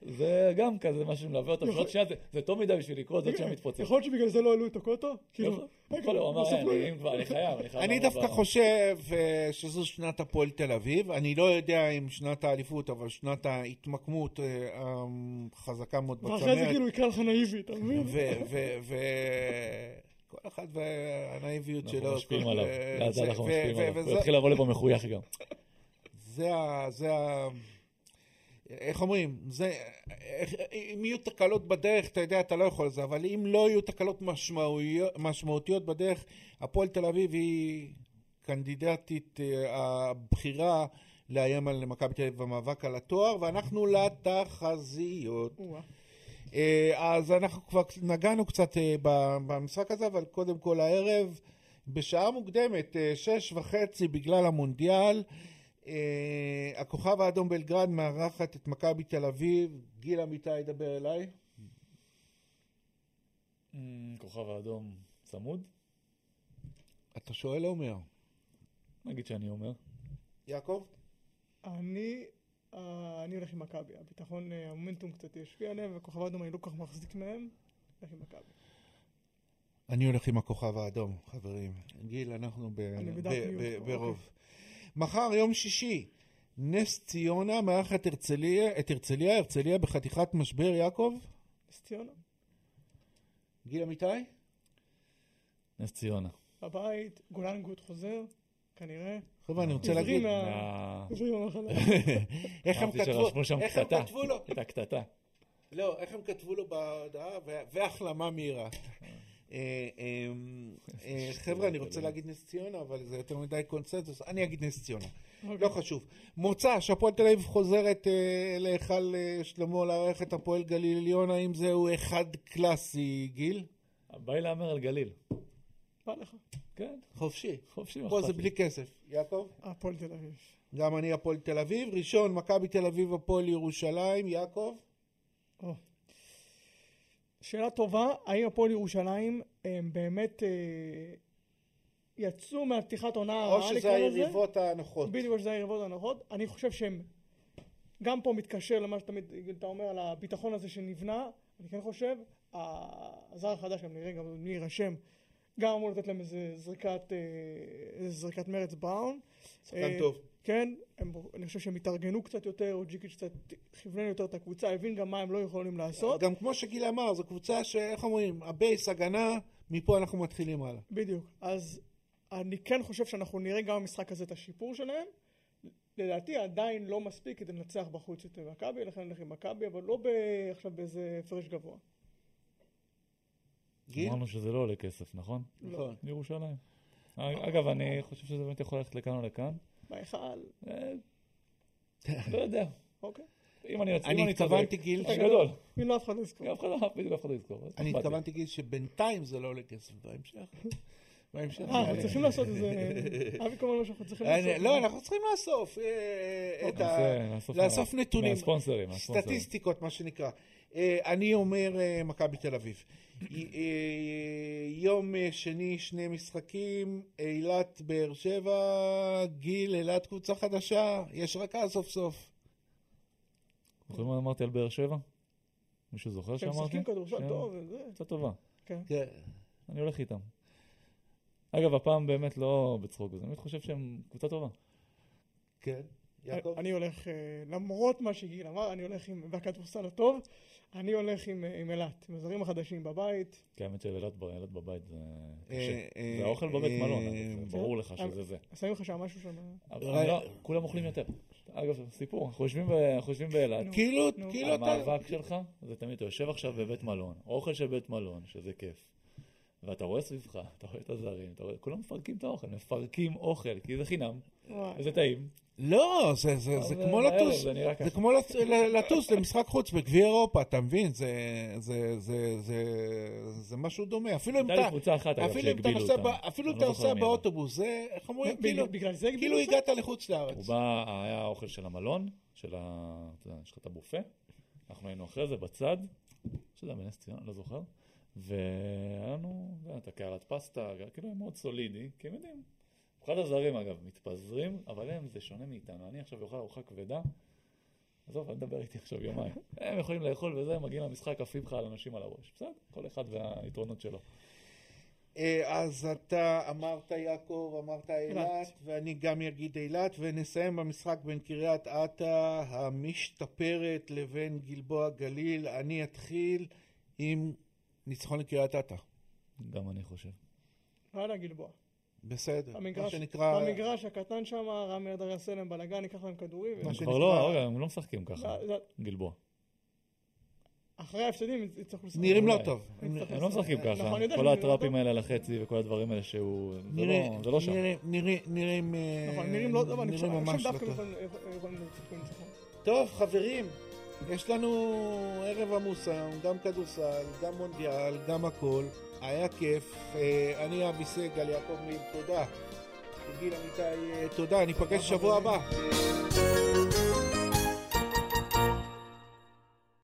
S3: זה גם כזה משהו שמלווה אותם. שעוד שנייה זה- זה טוב מדי בשביל לקרות, זאת שנייה מתפוצץ.
S2: יכול להיות שבגלל זה לא העלו את הקוטו? כאילו,
S3: יכול להיות, הוא אמר,
S2: בסוף לא-
S3: "אה, אני- אם כבר, אני חייב, אני חייב.
S1: אני דווקא חושב אה, שזו שנת הפועל תל אביב. אני לא יודע אם שנת האליפות, אבל שנת ההתמקמות אה, החזקה מאוד
S2: ואחרי זה
S1: בצמרת.
S2: כאילו יקרא לך נאיבי, אתה מבין?
S1: וכל אחד והנאיביות שלו.
S3: אנחנו משפיעים
S1: כל-
S3: עליו,
S1: אה,
S3: לאט
S1: זה-
S3: אנחנו משפיעים עליו. הוא יתחיל לבוא לפה מחוייך גם.
S1: זה ה... איך אומרים? זה... איך- אם יהיו תקלות בדרך, אתה יודע, אתה לא יכול לזה, אבל אם לא יהיו תקלות משמעויות, משמעותיות בדרך, הפועל תל אביב היא קנדידטית אה, הבכירה לאיים על מכבי תל אביב במאבק על התואר, ואנחנו לתחזיות. אה, אז אנחנו כבר נגענו קצת אה, במשחק הזה, אבל קודם כל הערב, בשעה מוקדמת, שש וחצי בגלל המונדיאל, הכוכב האדום בלגרד מארחת את מכבי תל אביב. גיל אמיתי ידבר אליי.
S3: אמ, כוכב האדום צמוד?
S1: אתה שואל או אומר?
S3: נגיד שאני אומר.
S1: יעקב?
S2: אני, אה, אני הולך עם מכבי, הביטחון, אה, המומנטום קצת ישפיע עליהם, וכוכב האדום אני לא כל כך מחזיק מהם, הולך עם מכבי.
S1: אני הולך עם הכוכב האדום, חברים. גיל, אנחנו ברוב. מחר, יום שישי, נס ציונה מארחת הרצליה, את הרצליה, הרצליה בחתיכת משבר, יעקב?
S2: נס ציונה,
S1: גיל אמיתי?
S3: נס ציונה.
S2: בבית, גולן גוט חוזר, כנראה.
S1: חבר'ה, אני רוצה להגיד...
S2: מהמחלה.
S1: איך הם כתבו, איך הם
S3: קטטה.
S1: כתבו לו,
S3: את הקטטה.
S1: לא, איך הם כתבו לו בהודעה, והחלמה מהירה. אה, אה, אה, חבר'ה, אני רוצה להגיד נס ציונה, אבל זה יותר מדי קונצנזוס, אני אגיד נס ציונה, לא חשוב. מוצא, שהפועל תל אביב חוזרת אה, להיכל שלמה לארח את הפועל גליל עליון, האם זהו אחד קלאסי, גיל?
S3: בא לי להמר על גליל.
S2: בא לך.
S3: כן,
S1: חופשי.
S3: חופשי.
S1: פה זה. בלי כסף. יעקב?
S2: הפועל תל אביב.
S1: גם אני הפועל תל אביב. ראשון, מכבי תל אביב, הפועל ירושלים. יעקב?
S2: או. שאלה טובה, האם הפועל ירושלים הם באמת אה, יצאו מהפתיחת עונה
S1: או
S2: הרעה
S1: שזה
S2: נקרא לזה?
S1: היריבות הנוחות.
S2: בדיוק שזה היריבות הנוחות. אני חושב שהם גם פה מתקשר למה שתמיד אתה אומר על הביטחון הזה שנבנה, אני כן חושב, הזר החדש גם נראה, גם מי יירשם, גם אמור לתת להם איזה זריקת, אה, איזה זריקת מרץ בראון.
S1: שחקן
S2: אה,
S1: טוב.
S2: כן, הם, אני חושב שהם התארגנו קצת יותר, או ג'יקיץ' קצת כיוונן יותר את הקבוצה, הבין גם מה הם לא יכולים לעשות.
S1: גם כמו שגיל אמר, זו קבוצה שאיך אומרים, ה base, הגנה, מפה אנחנו מתחילים הלאה.
S2: בדיוק. אז אני כן חושב שאנחנו נראה גם במשחק הזה את השיפור שלהם. לדעתי עדיין לא מספיק כדי לנצח בחוץ את מכבי, לכן נלך עם מכבי, אבל לא ב... עכשיו באיזה הפרש גבוה.
S1: גיל?
S3: אמרנו שזה לא עולה כסף, נכון?
S1: נכון.
S3: לירושלים. אגב, אני חושב שזה באמת יכול ללכת לכאן או לכאן.
S2: בהיכל,
S3: אה, לא יודע.
S2: אוקיי.
S3: אם אני אם
S1: אני
S3: צודק,
S1: התכוונתי, גיל,
S3: אתה גדול.
S2: אם לא אף אחד לא יזכור.
S3: אף אחד לא, לא יזכור.
S1: אני. התכוונתי, גיל, שבינתיים זה לא עולה כסף בהמשך. בהמשך.
S2: אה, אנחנו צריכים לעשות איזה... אבי קורא לנו שאנחנו צריכים לעשות.
S1: לא, אנחנו צריכים לאסוף אה, את ה...
S3: נעשה- נאסוף
S1: לאסוף נתונים. סטטיסטיקות, מה שנקרא. אה, אני אומר אה, מכבי תל אביב. אה, יום שני, שני משחקים, אילת באר שבע, גיל, אילת קבוצה חדשה, יש רכז סוף סוף.
S3: זוכרים מה אמרתי על באר שבע? מישהו זוכר
S2: שהם
S3: שאמרתי?
S2: משחקים כדורסל
S3: שהם-
S2: טוב וזה.
S3: קבוצה טובה.
S2: כן.
S1: כן.
S3: אני הולך איתם. אגב, הפעם באמת לא בצחוק, אני באמת חושב שהם קבוצה טובה.
S1: כן. יעקב?
S2: אני הולך, למרות מה שגיל אמר, אני הולך עם, והכדורסל הטוב, אני הולך עם אה, עם אילת, עם הזרים החדשים בבית.
S3: כי האמת של אילת ב- אילת בבית זה
S1: אה,
S3: קשה.
S1: אה,
S3: זה האוכל בבית מלון, ברור לך שזה זה.
S2: שמים לך שם משהו שם.
S3: לא, כולם אוכלים יותר. אגב, סיפור, אנחנו יושבים באילת.
S1: כאילו. כאילו אתה...
S3: המאבק שלך זה תמיד, אתה יושב עכשיו בבית מלון, אוכל של בית מלון, שזה כיף. ואתה רואה סביבך, אתה רואה את הזרים, אתה רואה, כולם מפרקים את האוכל, מפרקים אוכל, כי זה חינם. וזה טעים.
S1: לא, זה, זה, זה כמו לטוס,
S3: זה.
S1: כמו לטוס למשחק חוץ בגביע אירופה, אתה מבין? זה, זה, זה, זה, זה משהו דומה. אפילו אם אתה,
S3: קבוצה אחת, אגב,
S1: אפילו אם אתה
S3: שהגבילו
S1: נוסע,
S3: אותה.
S1: ב- אפילו אם
S3: אני
S1: אתה
S3: לא
S1: נוסע באוטובוס, זה, איך אומרים? כאילו, כאילו? הגעת לחוץ לארץ.
S3: הוא בא, היה האוכל של המלון, של ה... אתה יודע, יש לך את הבופה, אנחנו היינו אחרי זה בצד, שזה היה בנס ציונה, לא זוכר, והיה לנו, אתה יודע, את הקערת פסטה, כאילו מאוד סולידי, כי הם יודעים. אחד הזרים אגב, מתפזרים, אבל הם, זה שונה מאיתנו. אני עכשיו אוכל ארוחה כבדה, עזוב, אל תדבר איתי עכשיו יומיים. הם יכולים לאכול וזה, מגיעים למשחק, עפים לך על אנשים על הראש. בסדר, כל אחד והיתרונות שלו.
S1: אה, אז אתה אמרת יעקב, אמרת אילת, ואני גם אגיד אילת, ונסיים במשחק בין קריית אתא המשתפרת לבין גלבוע גליל. אני אתחיל עם ניצחון לקריית אתא.
S3: גם אני חושב.
S2: יאללה גלבוע.
S1: בסדר. מה
S2: במגרש,
S1: שנקרא...
S2: במגרש הקטן שם, רמי אדר יעשה להם בלאגן, ייקח להם כדורים.
S1: מה
S3: הם
S1: שנקרא-
S3: כבר לא, רגע, הם לא משחקים ככה,
S2: זה- זה-
S3: גלבוע.
S2: אחרי ההפסדים יצטרכו לשחק.
S1: נראים לא. טוב.
S2: הם
S3: לא משחקים
S2: נכון,
S3: ככה,
S2: יודע
S3: כל הטראפים
S2: נראים
S3: האלה על החצי וכל הדברים האלה שהוא... זה לא- לא שם.
S1: נראים... אה,
S2: נכון, נראים לא טוב, אני חושב
S1: לא
S2: דווקא
S1: טוב.
S2: יכולים- ניצחון.
S1: טוב, חברים, יש לנו ערב עמוס היום, גם כדורסל, גם מונדיאל, גם הכל. היה כיף. אה, אני אבי סגל, יעקב מאיר, תודה. גיל אמיתי, אה, תודה. ניפגש שבוע הבא.